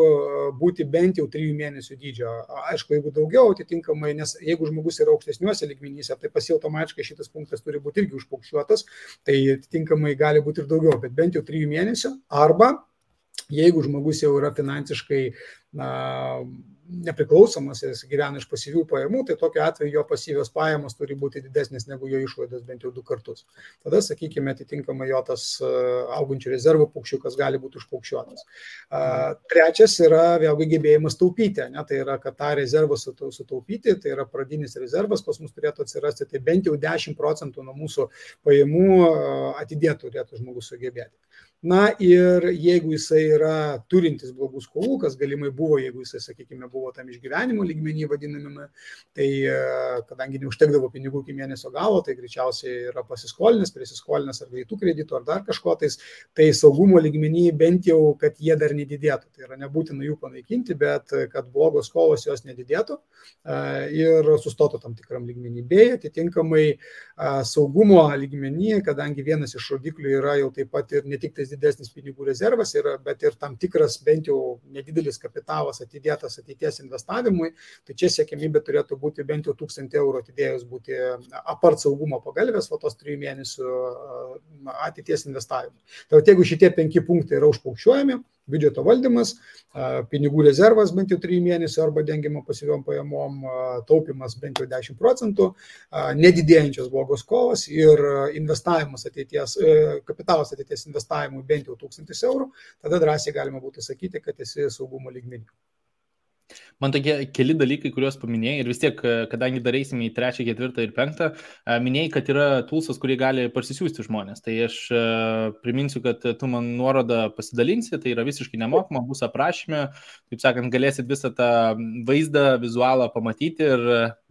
būti bent jau trijų mėnesių dydžio. Aišku, jeigu daugiau, atitinkamai, nes jeigu žmogus yra aukštesniuose ligmenyse, tai pas jau automatiškai šitas punktas turi būti irgi užpaukščiuotas, tai atitinkamai gali būti ir daugiau, bet bent jau trijų mėnesių. Arba jeigu žmogus jau yra finansiškai na, nepriklausomas, jis gyvena iš pasyvių pajamų, tai tokiu atveju jo pasyvios pajamos turi būti didesnės negu jo išlaidos bent jau du kartus. Tada, sakykime, atitinkamai jo tas e, augančių rezervų paukščiukas gali būti užpaukščiuotas. Trečias yra vėlgi gebėjimas taupyti, ne? tai yra, kad tą rezervą sutaupyti, tai yra pradinis rezervas pas mus turėtų atsirasti, tai bent jau 10 procentų nuo mūsų pajamų e, atidėtų turėtų žmogus sugebėti. Na ir jeigu jisai yra turintis blogų skolų, kas galimai buvo, jeigu jisai, sakykime, buvo tam išgyvenimo lygmenį vadinamame, tai e, kadangi neužtekdavo pinigų iki mėnesio galo, tai greičiausiai yra pasiskolinęs, prisiskolinęs ar greitų kreditų ar dar kažko tais, tai saugumo lygmenį bent jau, kad jie dar nedidėtų. Tai yra nebūtina jų panaikinti, bet kad blogos skolos jos nedidėtų e, ir sustotų tam tikram lygmenį. Beje, atitinkamai saugumo lygmenį, kadangi vienas iš rodiklių yra jau taip pat ir ne tik tai kartais didesnis pinigų rezervas, yra, bet ir tam tikras bent jau nedidelis kapitalas atidėtas ateities investavimui, tai čia siekimybė turėtų būti bent jau 1000 eurų atidėjus būti apart saugumo pagalbės, o tos 3 mėnesių ateities investavimui. Tai jeigu šitie penki punktai yra užpaukščiuojami, biudžeto valdymas, pinigų rezervas bent jau 3 mėnesių arba dengiama pasyviom pajamom, taupimas bent jau 10 procentų, nedidėjančios blogos kovos ir investavimas ateities, e, kapitalas ateities investavimui bent jau 1000 eurų, tada drąsiai galima būtų sakyti, kad esi saugumo lygmenį. Man tokie keli dalykai, kuriuos paminėjai ir vis tiek, e, kadangi darysime į trečią, ketvirtą ir penktą, e, minėjai, kad yra tulsas, kurį gali parsisiųsti žmonės. Tai aš e, priminsiu, kad tu man nuorodą pasidalinsi, tai yra visiškai nemokama, bus aprašymė, taip sakant, galėsit visą tą vaizdą, vizualą pamatyti ir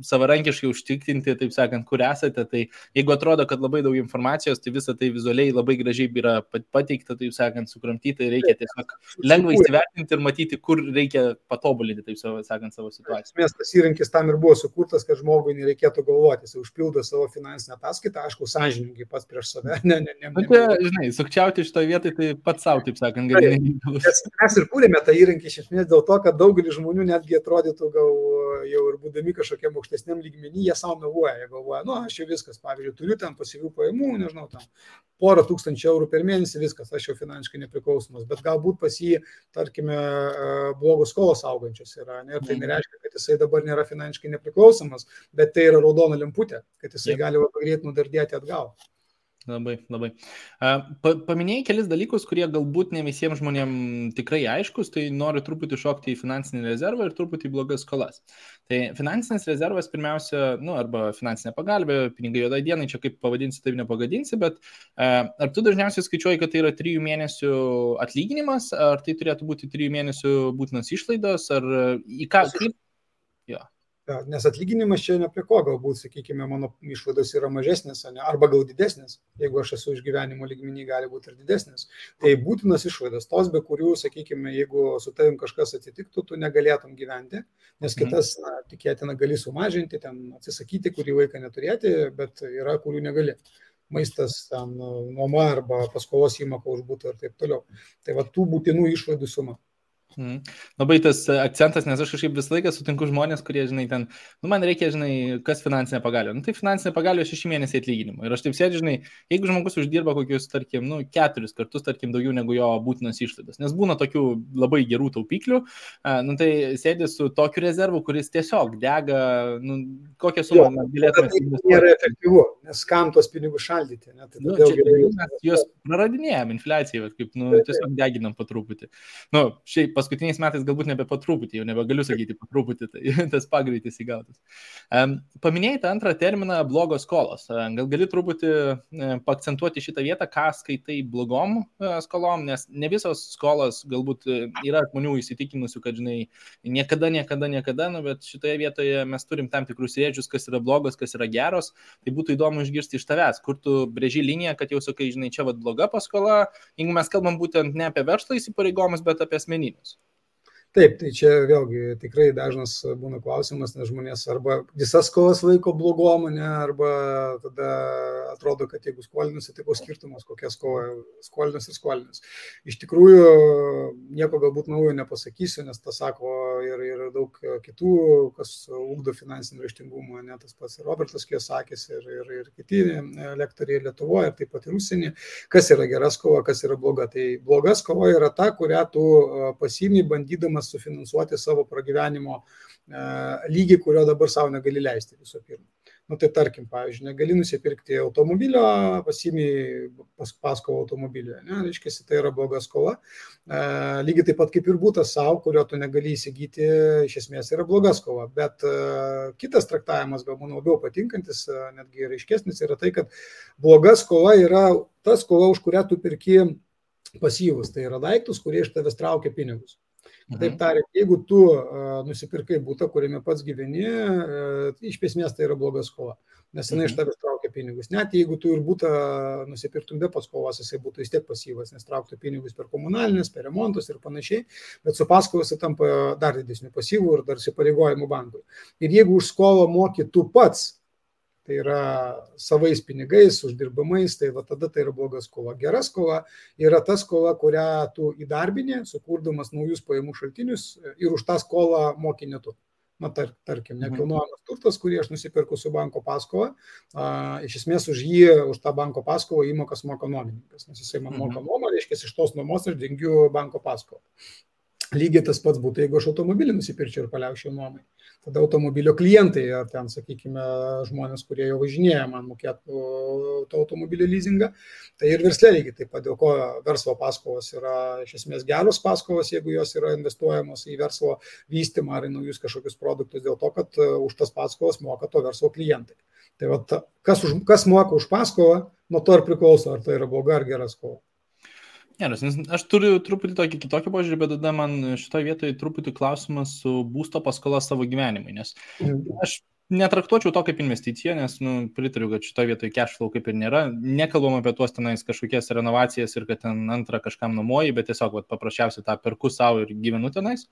savarankiškai užtikrinti, taip sakant, kur esate. Tai jeigu atrodo, kad labai daug informacijos, tai visą tai vizualiai labai gražiai yra pateikta, taip sakant, sukramtyta ir reikia tiesiog lengvai įsivertinti ir matyti, kur reikia patobulinti taip savo, sakant, savo situaciją. Esmės, tas įrankis tam ir buvo sukurtas, kad žmogui nereikėtų galvoti, jis užpildo savo finansinę ataskaitą, aišku, sąžininkai pats prieš save. Ne, ne, ne, ne, ne. Tai, žinai, sukčiauti šitoje vietoje, tai pats savo, taip sakant, gali. Mes ir kūrėme tą įrankį iš esmės dėl to, kad daugelis žmonių netgi atrodytų gal jau ir būdami kažkokiam aukštesniam lygmenį, jie savo meluoja, jie galvoja, nu, aš jau viskas, pavyzdžiui, turiu ten pasyvių pajamų, nežinau, tam porą tūkstančių eurų per mėnesį, viskas, aš jau finansiškai nepriklausomas, bet galbūt pas jį, tarkime, blogos skolos augančios yra. Ne? Ir tai mhm. nereiškia, kad jisai dabar nėra finansiškai nepriklausomas, bet tai yra raudona lemputė, kad jisai gali labai greit nudardėti atgal. Labai, labai. Pa, paminėjai kelis dalykus, kurie galbūt ne visiems žmonėms tikrai aiškus, tai noriu truputį šokti į finansinį rezervą ir truputį į blogas skolas. Tai finansinis rezervas pirmiausia, nu, arba finansinė pagalbė, pinigai juodai dienai, čia kaip pavadinsi, taip nepagadinsi, bet ar tu dažniausiai skaičiuoji, kad tai yra trijų mėnesių atlyginimas, ar tai turėtų būti trijų mėnesių būtinas išlaidos, ar į ką? Kaip... Jo. Nes atlyginimas čia ne prie ko, galbūt, sakykime, mano išlaidos yra mažesnės, ne, arba gal didesnės, jeigu aš esu iš gyvenimo lygmenį, gali būti ir didesnės. Tai būtinas išlaidas, tos, be kurių, sakykime, jeigu su tavim kažkas atsitiktų, tu negalėtum gyventi, nes mhm. kitas, na, tikėtina, gali sumažinti, ten atsisakyti kurį laiką neturėti, bet yra, kurių negali maistas, ten, nuoma arba paskolos įmoka už būtą ir taip toliau. Tai va tų būtinų išlaidų suma. Mm. Labai tas akcentas, nes aš kažkaip visą laiką sutinku žmonės, kurie, žinai, ten, nu, man reikia, žinai, kas finansinė pagalbė. Nu, tai finansinė pagalbė šeši mėnesiai atlyginimo. Ir aš taip sėdžiu, žinai, jeigu žmogus uždirba kokius, tarkim, nu, keturis kartus, tarkim, daugiau negu jo būtinas išlaidas, nes būna tokių labai gerų taupiklių, uh, nu, tai sėdė su tokiu rezervu, kuris tiesiog dega, nu, kokią sumą mes galėtume. Tai nėra efektyvu, nes kam tos pinigus šaldyti. Ne? Tai nu, čia, gerai... mes juos praradinėjom infliacijai, kaip, nu, tiesiog deginam po truputį. Nu, šiaip pas paskutiniais metais galbūt nebe po truputį, jau nebegaliu sakyti po truputį, tai tas pagreitis įgautas. Paminėjai tą antrą terminą blogos skolos. Gal gali truputį pakcentuoti šitą vietą, ką skaitai blogom e, skolom, nes ne visos skolos galbūt e, yra žmonių įsitikinusių, kad, žinai, niekada, niekada, niekada, nu, bet šitoje vietoje mes turim tam tikrus rėdžius, kas yra blogos, kas yra geros. Tai būtų įdomu išgirsti iš tavęs, kur tu brėži liniją, kad jau sakai, žinai, čia vad bloga paskola, jeigu mes kalbam būtent ne apie verslo įsipareigomus, bet apie asmeninius. Taip, tai čia vėlgi tikrai dažnas būna klausimas, nes žmonės arba visas skolas laiko blogom, ne, arba tada atrodo, kad jeigu skolinusi, tai koks skirtumas, kokia skola, skolinas ir skolinas. Iš tikrųjų, nieko galbūt naujo nepasakysiu, nes tą sako ir, ir daug kitų, kas ugdo finansinį raštingumą, ne tas pats Robertas Kiesakis ir, ir, ir kiti lektoriai Lietuvoje, ir taip pat ir užsienį, kas yra gera skola, kas yra bloga. Tai bloga skola yra ta, kurią tu pasiimi bandydamas bandydamas sufinansuoti savo pragyvenimo e, lygį, kurio dabar savo negali leisti visų pirma. Nu, tai tarkim, pavyzdžiui, negali nusipirkti automobilio, pasimi pas, paskolą automobilio, ne, reiškia, tai yra bloga skola. E, lygiai taip pat kaip ir būtas savo, kurio tu negali įsigyti, iš esmės yra bloga skola. Bet e, kitas traktavimas, galbūt labiau patinkantis, e, netgi ryškesnis, yra tai, kad bloga skola yra ta skola, už kurią tu pirki pasyvus, tai yra daiktus, kurie iš tavęs traukia pinigus. Taip mhm. tariant, jeigu tu uh, nusipirkai būtą, kuriame pats gyveni, uh, iš esmės tai yra bloga skola, nes jinai iš mhm. tavęs traukia pinigus. Net jeigu tu ir būtą nusipirktum be paskolos, jisai būtų vis tiek pasyvas, nes trauktų pinigus per komunalinės, per remontus ir panašiai, bet su paskolas jisai tampa dar didesniu pasyvų ir dar įsipareigojimu bankui. Ir jeigu už skolą moki tu pats, tai yra savais pinigais, uždirbamais, tai va tada tai yra bloga skola. Gera skola yra ta skola, kurią tu įdarbinė, sukurdamas naujus pajamų šaltinius ir už tą skolą moki netu. na, tar, tarkim, mhm. nekilnojamas turtas, kurį aš nusipirku su banko paskola, a, iš esmės už jį, už tą banko paskolą įmokas moka nuomininkas, nes jisai man moka mhm. nuomą, reiškia, iš tos nuomos aš dengiu banko paskolą. Lygiai tas pats būtų, jeigu aš automobilį nusipirčiau ir paliaučiau nuomai. Tada automobilio klientai, ar ten, sakykime, žmonės, kurie jau važinėja, man mokėtų to automobilio leasingą. Tai ir verslė lygiai taip pat, dėl ko verslo paskolos yra iš esmės geros paskolos, jeigu jos yra investuojamos į verslo vystymą ar į naujus kažkokius produktus, dėl to, kad e, už tas paskolas moka to verslo klientai. Tai va, kas, už, kas moka už paskolą, nuo to ir priklauso, ar tai yra bloga ar gera skola. Geras, nes aš turiu truputį tokį kitokį požiūrį, bet tada man šitoje vietoje truputį klausimas su būsto paskola savo gyvenimui, nes mhm. aš netraktuočiau to kaip investiciją, nes nu, pritariu, kad šitoje vietoje cash flow kaip ir nėra. Nekalbam apie tuos tenais kažkokias renovacijas ir kad ten antrą kažkam nuomoji, bet tiesiog vat, paprasčiausiai tą perku savo ir gyvenu tenais.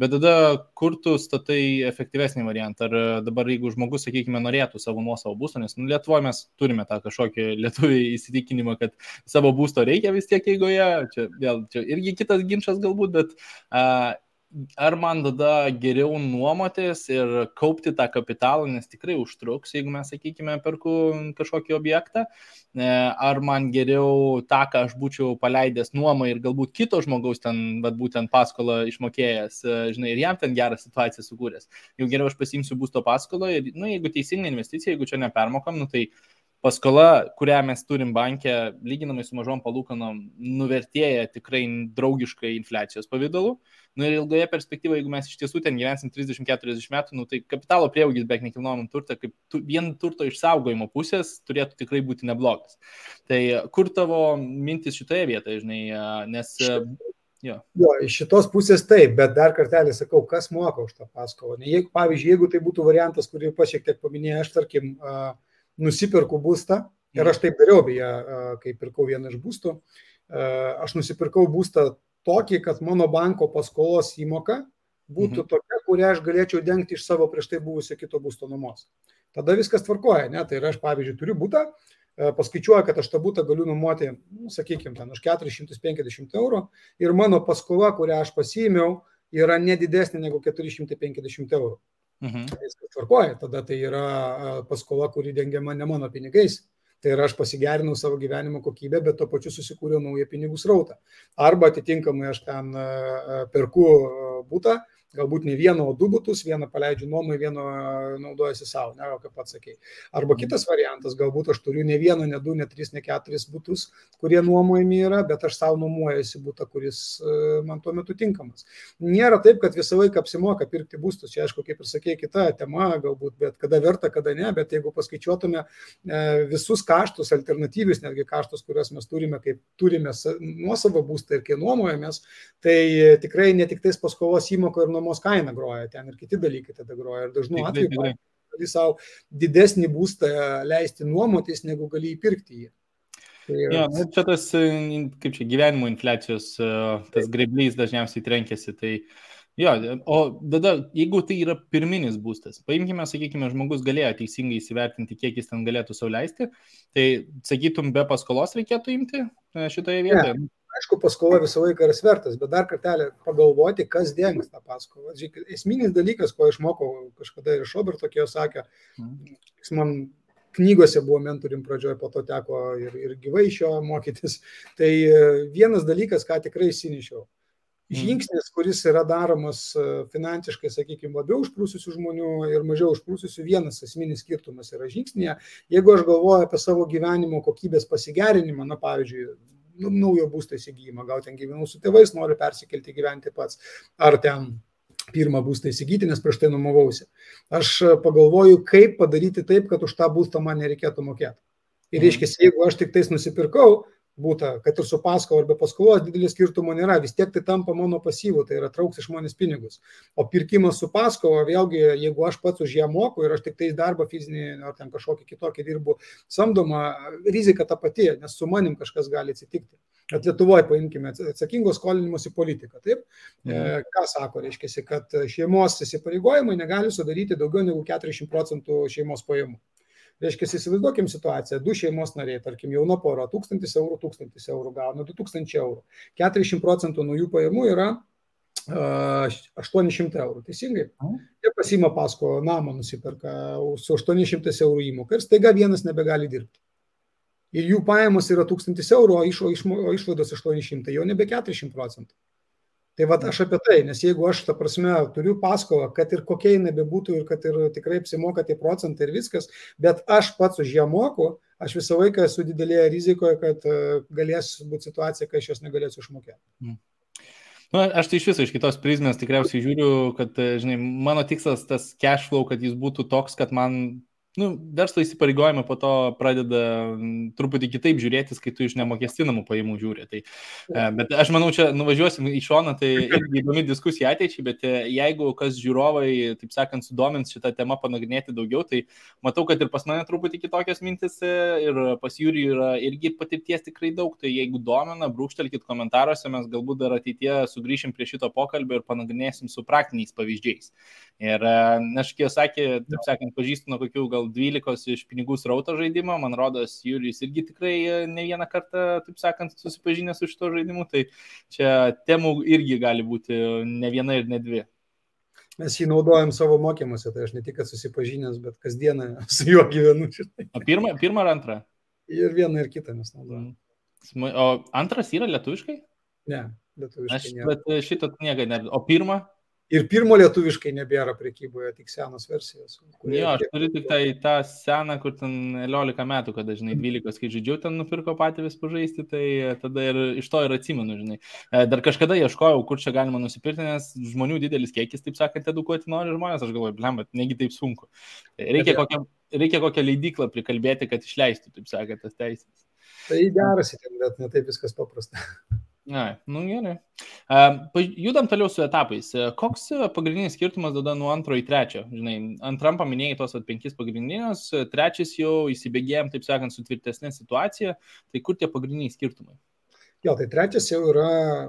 Bet tada, kur tu statai efektyvesnį variantą? Ar dabar, jeigu žmogus, sakykime, norėtų savo nuosavo būsto, nes nu, Lietuvoje mes turime tą kažkokį lietuvį įsitikinimą, kad savo būsto reikia vis tiek eigoje, čia vėl, čia irgi kitas ginčas galbūt, bet uh, ar man tada geriau nuomotis ir kaupti tą kapitalą, nes tikrai užtruks, jeigu mes, sakykime, perku kažkokį objektą, e, ar man geriau tą, ką aš būčiau paleidęs nuomą ir galbūt kito žmogaus ten, bet būtent paskolą išmokėjęs, e, žinai, ir jam ten gerą situaciją sukūręs. Jau geriau aš pasimsiu būsto paskolą ir, na, nu, jeigu teisinga investicija, jeigu čia nepermokam, nu, tai paskola, kurią mes turim bankė, lyginamai su mažom palūkanom, nuvertėja tikrai draugiškai infliacijos pavydalu. Nu ir ilgoje perspektyvoje, jeigu mes iš tiesų ten gyvensim 30-40 metų, nu, tai kapitalo prieaugis beveik nekilnojamam turtą, kaip tu, vien turto išsaugojimo pusės turėtų tikrai būti neblogas. Tai kur tavo mintis šitoje vietoje, žinai, nes... Jo. jo, iš šitos pusės taip, bet dar kartelį sakau, kas moka už tą paskolą. Jeigu, pavyzdžiui, jeigu tai būtų variantas, kurį pašiek tiek paminėjau, aš tarkim, uh, nusipirku būstą ir aš taip dariau, beje, kai pirkau vieną iš būstų, aš nusipirkau būstą tokį, kad mano banko paskolos įmoka būtų mhm. tokia, kurią aš galėčiau dengti iš savo prieš tai buvusio kito būsto nuomos. Tada viskas tvarkoja, ne? Tai yra, aš pavyzdžiui, turiu būtą, paskaičiuoju, kad aš tą būtą galiu nuomoti, nu, sakykime, ten už 450 eurų ir mano paskola, kurią aš pasiėmiau, yra nedidesnė negu 450 eurų. Mhm. Viskas tvarkoja, tada tai yra paskola, kuri dengiama ne mano pinigais. Tai yra aš pasigerinau savo gyvenimo kokybę, bet to pačiu susikūriau naują pinigų srautą. Arba atitinkamai aš ten perku būtą, galbūt ne vieną, o du būtus, vieną paleidžiu nuomai, vieną naudojasi savo, ne, kaip pats sakei. Arba kitas variantas, galbūt aš turiu ne vieną, ne du, ne tris, ne keturis būtus, kurie nuomojami yra, bet aš savo nuomojuosi būtą, kuris e, man tuo metu tinkamas. Nėra taip, kad visą laiką apsimoka pirkti būstus, čia aišku, kaip ir sakė, kita tema galbūt, bet kada verta, kada ne, bet jeigu paskaičiuotume e, visus kaštus, alternatyvius netgi kaštus, kuriuos mes turime, kaip turime nuosavą būstą ir kai nuomojamės, tai tikrai ne tik tais paskolos įmoka ir nuomojamės, nuomos kaina groja, ten ir kiti dalykai tada groja. Ir dažnu atveju gali savo didesnį būstą leisti nuomotis, negu gali įpirkti jį. Tai, ja, nu, čia tas, kaip čia, gyvenimo infliacijos, tas greblys dažniausiai trenkėsi. Tai, jo, o tada, jeigu tai yra pirminis būstas, paimkime, sakykime, žmogus galėjo teisingai įsivertinti, kiek jis ten galėtų sauliaisti, tai sakytum, be paskolos reikėtų imti e, šitoje vietoje. Ne aišku, paskola visą laiką yra svertas, bet dar kartelį pagalvoti, kas dengs tą paskolą. Esminis dalykas, ko išmokau kažkada ir iš Roberto, kiek sakė, jis man knygose buvo mentorim pradžioje, po to teko ir, ir gyvai iš jo mokytis. Tai e, vienas dalykas, ką tikrai įsinešiau. Mhm. Žingsnis, kuris yra daromas e, finansiškai, sakykime, labiau užprūsusių žmonių ir mažiau užprūsusių, vienas esminis skirtumas yra žingsnėje. Jeigu aš galvoju apie savo gyvenimo kokybės pasigerinimą, na pavyzdžiui, nu, naujo būsto įsigijimą, gal ten gyvenau su tėvais, noriu persikelti gyventi pats, ar ten pirmą būstą įsigyti, nes prieš tai numovausi. Aš pagalvoju, kaip padaryti taip, kad už tą būstą man nereikėtų mokėti. Ir mhm. reiškia, jeigu aš tik tais nusipirkau, būta, kad ir su paskola arba paskolos didelio skirtumo nėra, vis tiek tai tampa mano pasyvu, tai yra trauks iš manęs pinigus. O pirkimas su paskola, vėlgi, jeigu aš pats už ją moku ir aš tik tais darbą fizinį ar ten kažkokį kitokį dirbu samdomą, rizika ta pati, nes su manim kažkas gali atsitikti. At Lietuvoje paimkime atsakingos skolinimuose politiką. Taip, mhm. E, ką sako, reiškia, kad šeimos įsipareigojimai negali sudaryti daugiau negu 40 procentų šeimos pajamų. Reiškia, įsivaizduokim situaciją, du šeimos nariai, tarkim, jauna pora, 1000 eurų, 1000 eurų gauna 2000 eurų. 40 procentų nuo jų pajamų yra 800 eurų, teisingai? Jie pasima paskolą, namą nusiperka su 800 eurų įmoka ir staiga vienas nebegali dirbti. Ir jų pajamos yra 1000 eurų, o išlaidos 800, jau nebe 400 procentų. Tai va aš apie tai, nes jeigu aš, ta prasme, turiu paskolą, kad ir kokia jinai bebūtų ir kad ir tikrai apsimoka tie procentai ir viskas, bet aš pats už ją moku, aš visą laiką esu didelėje rizikoje, kad galės būti situacija, kai aš jos negalėsiu išmokėti. Mm. Na, aš tai iš viso iš kitos prizmės tikriausiai žiūriu, kad, žinai, mano tikslas tas cash flow, kad jis būtų toks, kad man nu, verslo įsipareigojimai po to pradeda truputį kitaip žiūrėtis, kai tu iš nemokestinamų pajamų žiūri. Tai, e, bet aš manau, čia nuvažiuosim į šoną, tai įdomi diskusija ateičiai, bet e, jeigu kas žiūrovai, taip sakant, sudomins šitą temą panagrinėti daugiau, tai matau, kad ir pas mane truputį kitokios mintis e, ir pas Jūrį yra irgi patirties tikrai daug, tai jeigu domina, brūkštelkit komentaruose, mes galbūt dar ateitie sugrįšim prie šito pokalbio ir panagrinėsim su praktiniais pavyzdžiais. Ir aš, kiek sakė, taip sakant, pažįstu nuo kokių gal gal 12 iš pinigų srauto žaidimo, man rodos, Jurijus irgi tikrai e, ne vieną kartą, taip sakant, susipažinęs su šito žaidimu, tai čia temų irgi gali būti ne viena ir ne dvi. Mes jį naudojam savo mokymuose, tai aš ne tik susipažinęs, bet kasdieną su juo gyvenu. O pirmą, pirmą ar antrą? Ir vieną ir kitą mes naudojam. O antras yra lietuviškai? Ne, lietuviškai. Aš, nėra. bet šito niekada ne. O pirmą? Ir pirmo lietuviškai nebėra prekyboje, tik senos versijos. Jo, aš turiu tik tai tą seną, kur ten 11 metų, kada, žinai, 12, kai žaidžiau, ten nupirko patį vis pažaisti, tai tada ir iš to ir atsimenu, žinai. E, dar kažkada ieškojau, kur čia galima nusipirkti, nes žmonių didelis kiekis, taip sakant, edukuoti nori žmonės, aš galvoju, blem, bet negi taip sunku. Tai reikia kokią, reikia kokią leidyklą prikalbėti, kad išleistų, taip sakant, tas teisės. Tai geras, bet ne taip viskas paprasta. Na, nu gerai. Judam toliau su etapais. Koks pagrindinis skirtumas tada nuo antro į trečią? Žinai, antram paminėjai tos at, penkis pagrindinius, trečias jau įsibėgėjom, taip sakant, su tvirtesnė situacija. Tai kur tie pagrindiniai skirtumai? Jo, tai trečias jau yra,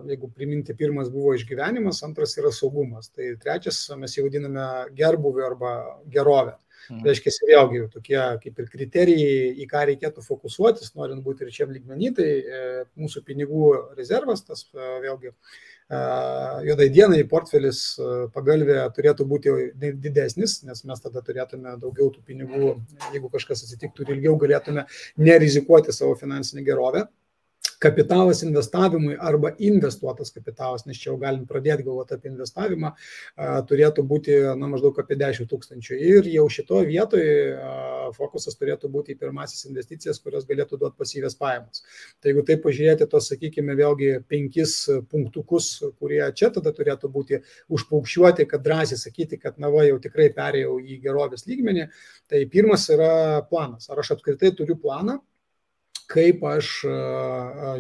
jeigu priminti, pirmas buvo išgyvenimas, antras yra saugumas. Tai trečias mes jau vadiname gerbuvį arba gerovę. Mhm. Reiškia, vėlgi tokie kaip ir kriterijai, į ką reikėtų fokusuotis, norint būti ir čia lygmenį, tai e, mūsų pinigų rezervas, tas e, vėlgi e, juodai dienai portfelis pagalvė turėtų būti didesnis, nes mes tada turėtume daugiau tų pinigų, jeigu kažkas atsitiktų ir ilgiau galėtume nerizikuoti savo finansinę gerovę kapitalas investavimui arba investuotas kapitalas, nes čia jau galim pradėti galvoti apie investavimą, turėtų būti na, maždaug apie 10 tūkstančių. Ir jau šitoje vietoje fokusas turėtų būti į pirmasis investicijas, kurios galėtų duoti pasyvės pajamas. Tai jeigu taip pažiūrėti tos, sakykime, vėlgi penkis punktukus, kurie čia tada turėtų būti užpaukščiuoti, kad drąsiai sakyti, kad na va jau tikrai perėjau į gerovės lygmenį, tai pirmas yra planas. Ar aš apskritai turiu planą, kaip aš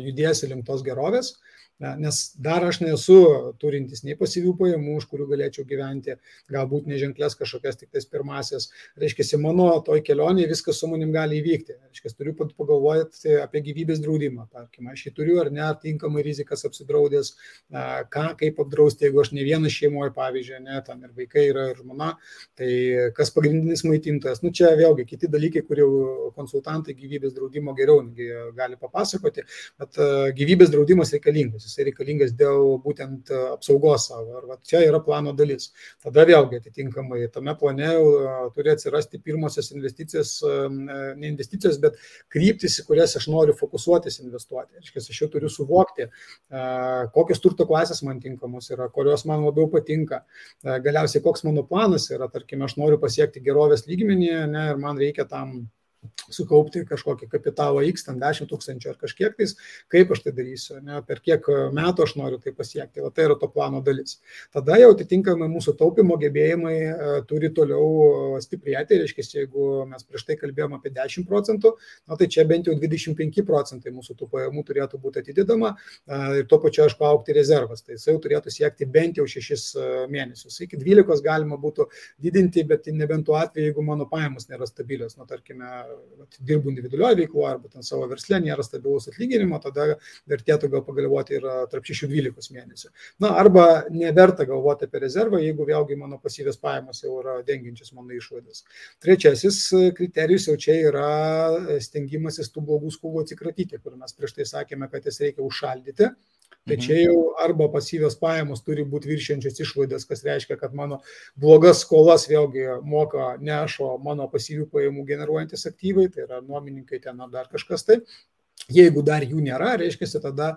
judėsiu link tos gerovės, nes dar aš nesu turintis nei pasyvių pajamų, už kurių galėčiau gyventi, galbūt neženklės kažkokias tik tais pirmasias. Reiškia, mano toj kelionėje viskas su manim gali įvykti. Reiškia, turiu pagalvoti apie gyvybės draudimą. Tarkim, aš jį turiu ar ne, tinkamai rizikas apsidraudęs, ką, kaip apdrausti, jeigu aš ne vienas šeimoje, pavyzdžiui, ne, ten ir vaikai yra, ir žmona, tai kas pagrindinis maitintojas. Nu, čia vėlgi kiti dalykai, kur jau konsultantai gyvybės draudimo geriau gali papasakoti, bet gyvybės draudimas reikalingas jisai reikalingas dėl būtent e, apsaugos savo. Ir čia yra plano dalis. Tada vėlgi atitinkamai tame plane e, turi atsirasti pirmosios investicijos, e, ne investicijos, bet kryptis, į kurias aš noriu fokusuotis investuoti. Reiškia, aš jau turiu suvokti, kokios turto klasės man tinkamos yra, kurios man labiau patinka. Galiausiai, koks mano planas yra, tarkime, aš noriu pasiekti gerovės lygmenį ne, ir man reikia tam sukaupti kažkokį kapitalą X, ten 10 tūkstančių ar kažkiek tais, kaip aš tai darysiu, ne, per kiek metų aš noriu tai pasiekti, o tai yra to plano dalis. Tada jau atitinkamai mūsų taupimo gebėjimai e, turi toliau stiprėti, reiškia, jeigu mes prieš tai kalbėjome apie 10 procentų, na, tai čia bent jau 25 procentai mūsų tų pajamų turėtų būti atidedama e, ir tuo pačiu aš paaukti rezervas, tai jis jau turėtų siekti bent jau 6 e, mėnesius. Iki 12 galima būtų didinti, bet nebent tuo atveju, jeigu mano pajamos nėra stabilios, nu, tarkime, dirbu individualioje veikloje arba ten savo verslė nėra stabilaus atlyginimo, tada vertėtų gal pagalvoti ir tarp 6-12 mėnesių. Na, arba neverta galvoti apie rezervą, jeigu vėlgi mano pasyvės pajamos jau yra dengiančios mano išlaidas. Trečiasis kriterijus jau čia yra stengimasis tų blogų skolų atsikratyti, kur mes prieš tai sakėme, kad jas reikia užšaldyti Tai čia jau arba pasyvios pajamos turi būti viršiančios išlaidas, kas reiškia, kad mano blogas skolas vėlgi moka nešo mano pasyvių pajamų generuojantis aktyvai, tai yra nuomininkai ten ar dar kažkas tai. Jeigu dar jų nėra, reiškia, tada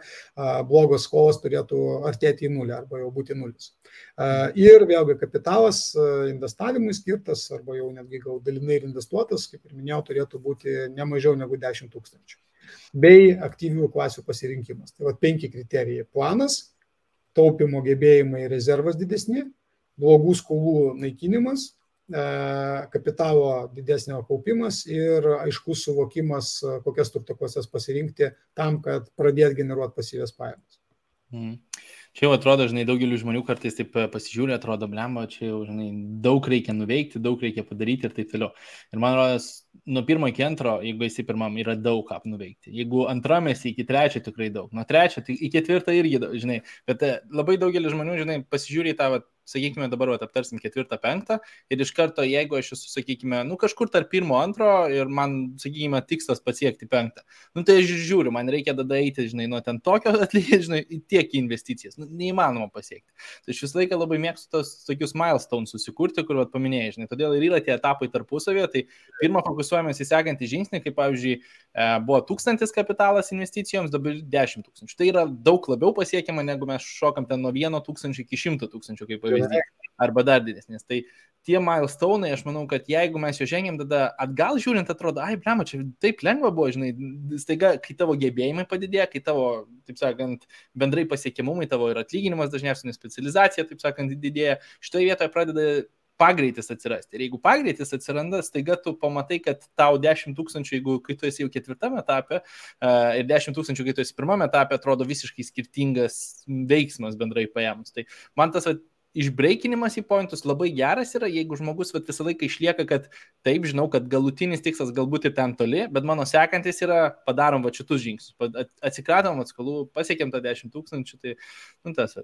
blogos skolos turėtų artėti į nulį arba jau būti nulis. A, ir vėlgi kapitalas investavimui skirtas arba jau netgi gal dalinai ir investuotas, kaip ir minėjau, turėtų būti ne mažiau negu 10 tūkstančių. Bei aktyvių klasių pasirinkimas. Tai va penki kriterijai. Planas, taupimo gebėjimai, rezervas didesni, blogų skolų naikinimas, E, kapitalo didesnio kaupimas ir aiškus suvokimas, e, kokias turto klasės pasirinkti tam, kad pradėt generuoti pasyvės pajamas. Mm. Čia jau atrodo, žinai, daugeliu žmonių kartais taip e, pasižiūrė, atrodo, blemba, čia jau, žinai, daug reikia nuveikti, daug reikia padaryti ir taip toliau. Ir man rodos, nuo pirmo iki antro, jeigu esi pirmam, yra daug ką nuveikti. Jeigu antram esi iki trečio, tikrai daug. Nuo trečio tai iki ketvirto irgi, žinai, bet labai daugelis žmonių, žinai, pasižiūrė į tą, va, sakykime, dabar vat, aptarsim ketvirtą, penktą ir iš karto, jeigu aš esu, sakykime, nu kažkur tarp pirmo, antro ir man, sakykime, tikslas pasiekti penktą, nu tai aš žiūriu, man reikia tada eiti, žinai, nuo ten tokio atlyginimo, žinai, tiek į investicijas, nu, neįmanoma pasiekti. Tai aš visą laiką labai mėgstu tos tokius milestones susikurti, kur vat, paminėjai, žinai, todėl ir yra tie etapai tarpusavėje, tai pirmą fokusuojamės į sekantį žingsnį, kaip pavyzdžiui, e, buvo tūkstantis kapitalas investicijoms, dabar 10 tūkstančių. Tai yra daug labiau pasiekiama, negu mes šokam ten nuo 1 tūkstančio iki 100 tūkstančių, kaip pavyzdžiui pavyzdys, arba dar didesnis. Tai tie milestonai, aš manau, kad jeigu mes jo žengėm, tada atgal žiūrint, atrodo, ai, blema, čia taip lengva buvo, žinai, staiga, kai tavo gebėjimai padidėjo, kai tavo, taip sakant, bendrai pasiekimumai, tavo ir atlyginimas dažniausiai, specializacija, taip sakant, didėja, šitoje vietoje pradeda pagreitis atsirasti. Ir jeigu pagreitis atsiranda, staiga tu pamatai, kad tau 10 tūkstančių, jeigu kai tu esi jau ketvirtame etape uh, ir 10 tūkstančių, kai tu esi pirmame etape, atrodo visiškai skirtingas veiksmas bendrai paėmus. Tai man tas va, išbreikinimas į pointus labai geras yra, jeigu žmogus vat, visą laiką išlieka, kad taip, žinau, kad galutinis tikslas galbūt ir ten toli, bet mano sekantis yra padarom va šitus žingsnius, atsikratom atskolų, pasiekėm tą 10 tūkstančių, tai nu, tas.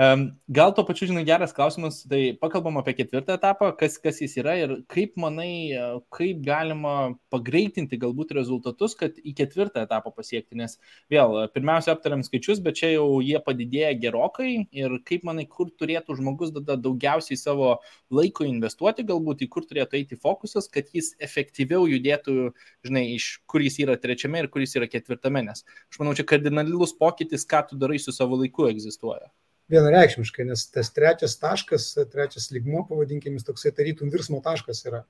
Um, gal to pačiu, žinai, geras klausimas, tai pakalbam apie ketvirtą etapą, kas, kas jis yra ir kaip manai, kaip galima pagreitinti galbūt rezultatus, kad į ketvirtą etapą pasiekti, nes vėl, pirmiausia, aptariam skaičius, bet čia jau jie padidėja gerokai ir kaip manai, kur turėtų turėtų žmogus tada daugiausiai savo laiko investuoti, galbūt į kur turėtų eiti fokusas, kad jis efektyviau judėtų, žinai, iš kur jis yra trečiame ir kur jis yra ketvirtame, nes aš manau, čia kardinalus pokytis, ką tu darai su savo laiku egzistuoja. Vienareikšmiškai, nes tas trečias taškas, trečias lygmo, pavadinkime, toksai tarytum virsmo taškas yra.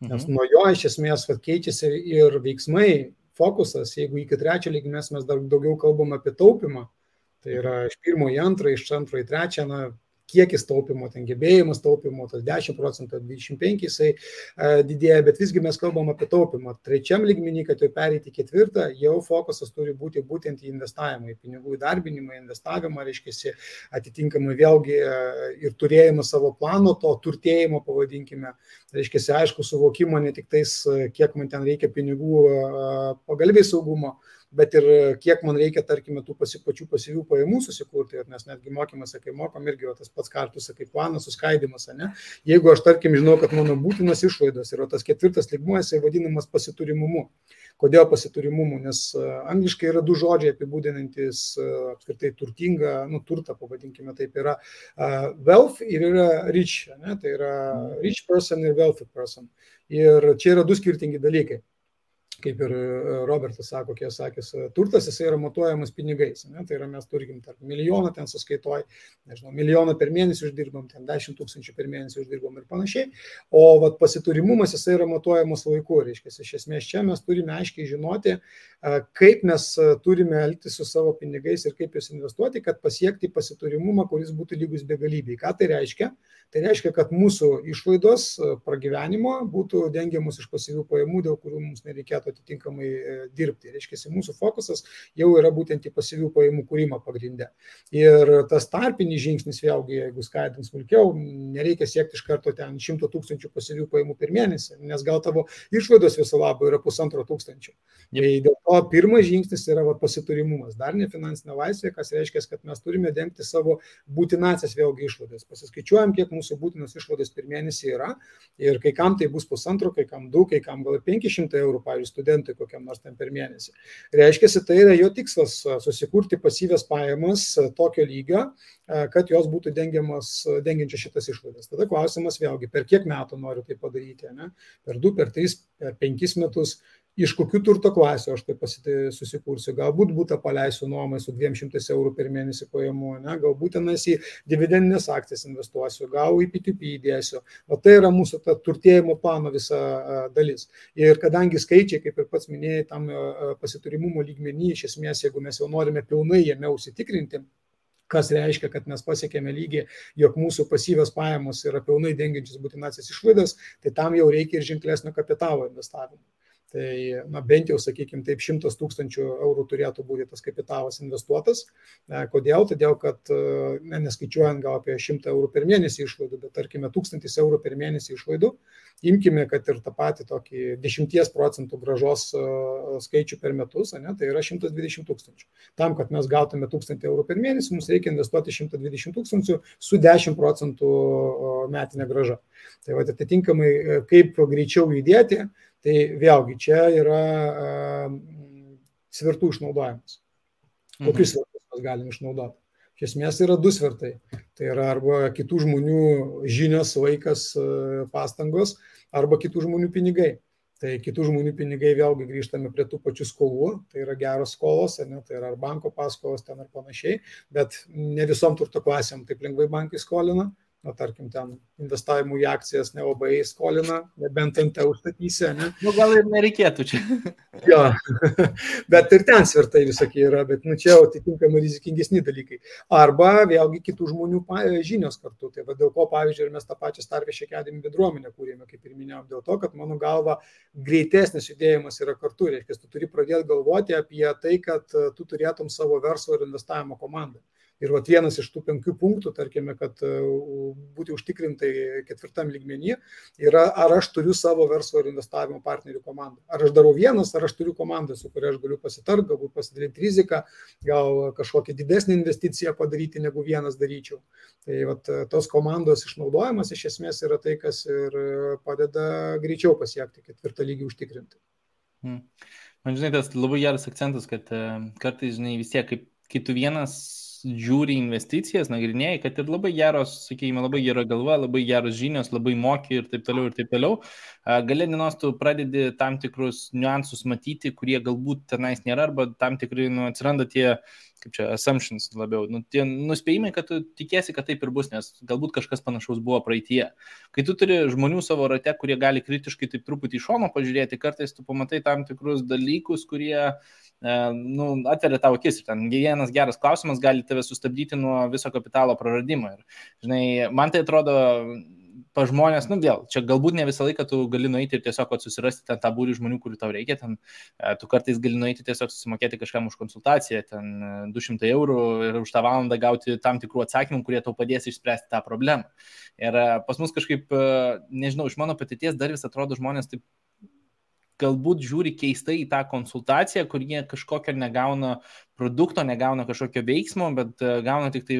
Nes mhm. nuo jo iš esmės vat, keičiasi ir veiksmai, fokusas, jeigu iki trečio lygmens mes dar daugiau kalbam apie taupimą, tai yra iš pirmo į antrą, iš antro į trečią, na, kiekis taupimo, ten gebėjimas taupimo, tas 10 procentų, 25 jisai e, didėja, bet visgi mes kalbam apie taupimą. Trečiam lygmenį, kad jau pereiti ketvirtą, jau fokusas turi būti būtent į investavimą, į pinigų įdarbinimą, investavimą, reiškia, atitinkamai vėlgi e, ir turėjimą savo plano, to turtėjimo, pavadinkime, reiškia, aišku, suvokimo ne tik tais, e, kiek man ten reikia pinigų pagalbiai saugumo, bet ir kiek man reikia, tarkime, tų pasi, pačių pasyvių pajamų susikurti, nes netgi mokymuose, kai mokom, irgi o tas pats kartus, kaip planas, suskaidimas, ne? Jeigu aš, tarkim, žinau, kad mano būtinas išlaidos yra tas ketvirtas lygmuo, jisai vadinamas pasiturimumu. Kodėl pasiturimumu? Nes angliškai yra du žodžiai apibūdinantis apskritai turtingą, nu, turtą, pavadinkime taip, yra uh, wealth ir yra rich, ne? tai yra rich person ir wealthy person. Ir čia yra du skirtingi dalykai kaip ir e, Robertas sako, kiek sakęs, e, turtas jisai yra matuojamas pinigais. Ne? Tai yra mes turim tarp milijoną ten suskaitoj, nežinau, milijoną per mėnesį uždirbam, ten 10 tūkstančių per mėnesį uždirbam ir panašiai. O vat, pasiturimumas jisai yra matuojamas laiku. Reiškia, iš esmės čia mes turime aiškiai žinoti, e, kaip mes turime elgtis su savo pinigais ir kaip juos investuoti, kad pasiekti pasiturimumą, kuris būtų lygus begalybei. Ką tai reiškia? Tai reiškia, kad mūsų išlaidos pragyvenimo būtų dengiamos iš pasyvių pajamų, dėl kurių mums nereikėtų galėtų atitinkamai e, dirbti. Reiškia, mūsų fokusas jau yra būtent į pasyvių pajamų kūrimą pagrindę. Ir tas tarpinis žingsnis, vėlgi, jeigu skaidint smulkiau, nereikia siekti iš karto ten 100 tūkstančių pasyvių pajamų per mėnesį, nes gal tavo išlaidos viso labo yra pusantro tūkstančio. Tai dėl to pirmas žingsnis yra va, pasiturimumas, dar ne finansinė laisvė, kas reiškia, kad mes turime dengti savo būtinasias vėlgi išlaidas. Pasiskaičiuojam, kiek mūsų būtinas išlaidas per mėnesį yra ir kai kam tai bus pusantro, kai kam du, kai kam gal 500 eurų, pavyzdžiui, studentui kokiam nors ten per mėnesį. Reiškia, tai yra jo tikslas susikurti pasyvės pajamas tokio lygio, kad jos būtų dengiančios šitas išlaidas. Tada klausimas vėlgi, per kiek metų noriu tai padaryti, ne? per 2, per 3, per 5 metus iš kokių turto klasių aš tai pasitai susikursiu. Galbūt būtą paleisiu nuomai su 200 eurų per mėnesį pajamų, ne? galbūt tenais į dividendinės akcijas investuosiu, gal į PTP įdėsiu. O tai yra mūsų ta turtėjimo plano visa dalis. Ir kadangi skaičiai, kaip ir pats minėjai, tam pasiturimumo lygmenį, iš esmės, jeigu mes jau norime pilnai jame užsitikrinti, kas reiškia, kad mes pasiekėme lygį, jog mūsų pasyvios pajamos yra pilnai dengiančios būtinasias išlaidas, tai tam jau reikia ir ženklesnio kapitalo investavimo. Tai na, bent jau, sakykime, taip, šimtas tūkstančių eurų turėtų būti tas kapitalas investuotas. E, kodėl? Todėl, kad e, ne, neskaičiuojant gal apie šimtą eurų per mėnesį išlaidų, bet tarkime tūkstantis eurų per mėnesį išlaidų, imkime, kad ir tą patį tokį 10 procentų gražos e, skaičių per metus, ne, tai yra 120 tūkstančių. Tam, kad mes gautume 1000 eurų per mėnesį, mums reikia investuoti 120 tūkstančių su 10 procentų metinė graža. Tai va, atitinkamai, kaip greičiau judėti, Tai vėlgi čia yra svertų išnaudojimas. Kokius mhm. svertus mes galim išnaudoti? Iš esmės yra du svertai. Tai yra arba kitų žmonių žinios, laikas, pastangos, arba kitų žmonių pinigai. Tai kitų žmonių pinigai vėlgi grįžtame prie tų pačių skolų, tai yra geros skolos, ne, tai yra ar banko paskolos ten ar panašiai, bet ne visom turto klasėm taip lengvai bankai skolina, na, tarkim, ten investavimu į akcijas nelabai skolina, nebent ant te užstatysi, ne? Nu, gal ir nereikėtų čia. jo, bet ir ten svertai visokie yra, bet nu, čia atitinkamai rizikingesni dalykai. Arba vėlgi kitų žmonių žinios kartu. Tai va, dėl ko, pavyzdžiui, ir mes tą pačią Starfish Academy bendruomenę kūrėme, kaip ir minėjom, dėl to, kad mano galva greitesnis judėjimas yra kartu. Reiškia, tu turi pradėti galvoti apie tai, kad tu turėtum savo verslo ir investavimo komandą. Ir vat, vienas iš tų penkių punktų, tarkime, kad e, būti užtikrintai ketvirtam lygmenį, yra ar aš turiu savo verslo ir investavimo partnerių komandą. Ar aš darau vienas, ar aš turiu komandą, su kuria aš galiu pasitarti, galbūt pasidalinti riziką, gal kažkokią didesnį investiciją padaryti, negu vienas daryčiau. Tai vat, tos komandos išnaudojimas iš esmės yra tai, kas ir padeda greičiau pasiekti ketvirtą lygį užtikrinti. Hmm. Man žinai, tas labai geras akcentas, kad e, kartais, žinai, vis tiek, kaip, kai tu vienas žiūri investicijas, nagrinėjai, kad ir labai geros, sakykime, labai gera galva, labai geros žinios, labai moki ir taip toliau ir taip toliau, galė dienos tu pradedi tam tikrus niuansus matyti, kurie galbūt tenais nėra, arba tam tikrai nu, atsiranda tie kaip čia, assumptions labiau, nu, tie nuspėjimai, kad tu tikėsi, kad taip ir bus, nes galbūt kažkas panašaus buvo praeitie. Kai tu turi žmonių savo rate, kurie gali kritiškai taip truputį iš šono pažiūrėti, kartais tu pamatai tam tikrus dalykus, kurie e, nu, atveria tavo akis ir ten vienas geras klausimas gali tave sustabdyti nuo viso kapitalo praradimo. Ir, žinai, man tai atrodo pa žmonės, nu vėl, čia galbūt ne visą laiką tu gali nueiti ir tiesiog susirasti ten tą būrį žmonių, kurių tau reikia, ten e, tu kartais gali nueiti tiesiog susimokėti kažkam už konsultaciją, ten 200 e, eurų ir už tą valandą gauti tam tikrų atsakymų, kurie tau padės išspręsti tą problemą. Ir e, pas mus kažkaip, nežinau, iš mano patirties dar vis atrodo žmonės taip galbūt žiūri keistai į tą konsultaciją, kur jie kažkokio negauna produkto, negauna kažkokio veiksmo, bet e, gauna tik tai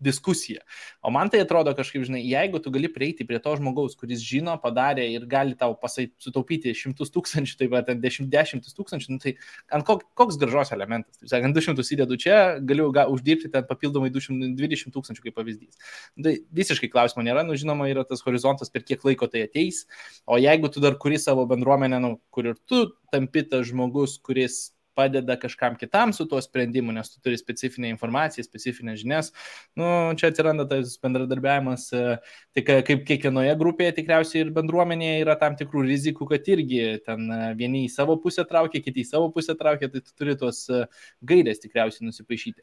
diskusiją. O man tai atrodo kažkaip, žinai, jeigu tu gali prieiti prie to žmogaus, kuris žino, padarė ir gali tau pasai, sutaupyti šimtus tūkstančių, tai va, ten dešimt, dešimtis tūkstančių, nu, tai ant kok, koks gražos elementas. Taip sakant, 200 įdedu čia, galiu ga, uždirbti ten papildomai 220 tūkstančių kaip pavyzdys. Nu, tai visiškai klausimo nėra, nu, žinoma, yra tas horizontas, per kiek laiko tai ateis. O jeigu tu dar kuri savo bendruomenę, nu, kur ir tu tampi tas žmogus, kuris padeda kažkam kitam su tuo sprendimu, nes tu turi specifinę informaciją, specifines žinias. Nu, čia atsiranda tas bendradarbiavimas, e, tik kaip kiekvienoje grupėje tikriausiai ir bendruomenėje yra tam tikrų rizikų, kad irgi ten e, vieni į savo pusę traukia, kiti į savo pusę traukia, tai tu turi tos e, gairės tikriausiai nusipaišyti.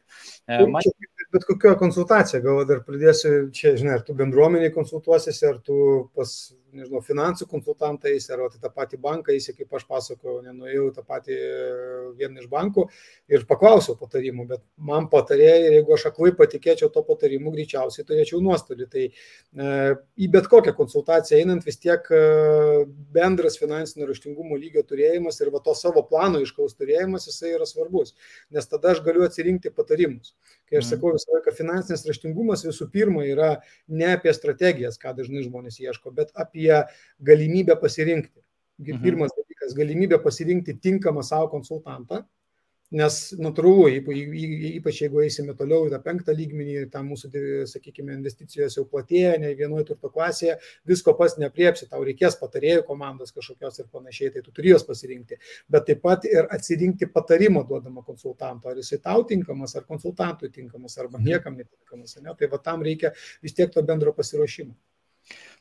Man... Bet kokia konsultacija, gal dar pridėsiu, čia, žinai, ar tu bendruomeniai konsultuosiesi, ar tu pas nežinau, finansų konsultantais, ar tai tą patį banką, įsi, kaip aš pasakojau, nenuėjau tą patį vieną iš bankų ir paklausiau patarimų, bet man patarėjai, jeigu aš aklai patikėčiau to patarimu, greičiausiai turėčiau nuostolį. Tai e, į bet kokią konsultaciją einant vis tiek e, bendras finansinio raštingumo lygio turėjimas ir va to savo plano iškaus turėjimas, jisai yra svarbus, nes tada aš galiu atsirinkti patarimus. Kai aš mhm. sakau visą laiką, finansinis raštingumas visų pirma yra ne apie strategijas, ką dažnai žmonės ieško, bet apie galimybę pasirinkti. Mhm. Pirmas dalykas dalykas - galimybė pasirinkti tinkamą savo konsultantą Nes natūralu, ypač jeigu eisime toliau į tą penktą lygmenį, tam mūsų, sakykime, investicijos jau platėja, ne vienoje turto klasėje, visko pas nepriepsi, tau reikės patarėjų komandos kažkokios ir panašiai, tai tu turi juos pasirinkti. Bet taip pat ir atsirinkti patarimo duodamą konsultanto, ar jisai tau tinkamas, ar konsultantui tinkamas, arba niekam netinkamas. Ne? Tai va tam reikia vis tiek to bendro pasiruošimo.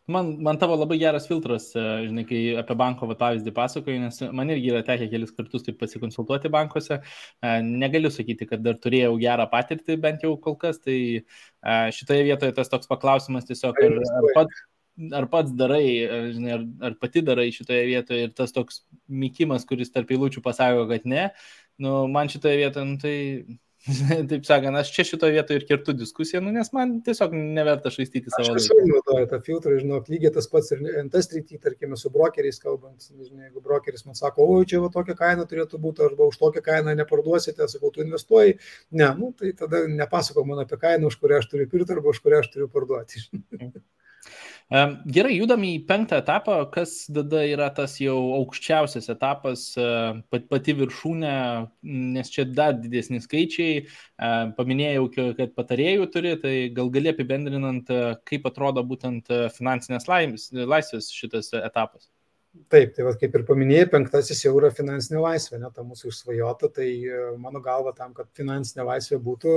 Man, man tavo labai geras filtras, e, žinai, kai apie banko va, pavyzdį pasakoju, nes man irgi yra tekę kelis kartus taip pasikonsultuoti bankuose. E, negaliu sakyti, kad dar turėjau gerą patirtį, bent jau kol kas, tai e, šitoje vietoje tas toks paklausimas tiesiog, ar, ar, pats, ar pats darai, žinai, ar, ar pati darai šitoje vietoje ir tas toks mykimas, kuris tarp eilučių pasako, kad ne, nu, man šitoje vietoje, nu, tai Taip sakant, aš čia šitoje vietoje ir kirtu diskusiją, nu, nes man tiesiog neverta švaistyti savo laiką. Aš visur naudoju tą filtrą, žinok, lygiai tas pats ir NT srity, tarkime, su brokeriais kalbant, žinai, jeigu brokeris man sako, o čia va tokia kaina turėtų būti, arba už tokią kainą neparduosite, sakau, tu investuoji, ne, nu, tai tada nepasako man apie kainą, už kurią aš turiu pirkti, arba už kurią aš turiu parduoti. Gerai, judam į penktą etapą, kas tada yra tas jau aukščiausias etapas, pati viršūnė, nes čia dar didesni skaičiai. Paminėjau, kad patarėjų turi, tai gal gali apibendrinant, kaip atrodo būtent finansinės laisvės šitas etapas. Taip, tai va, kaip ir paminėjai, penktasis jau yra finansinė laisvė, ne ta mūsų išsvajota, tai e, mano galva tam, kad finansinė laisvė būtų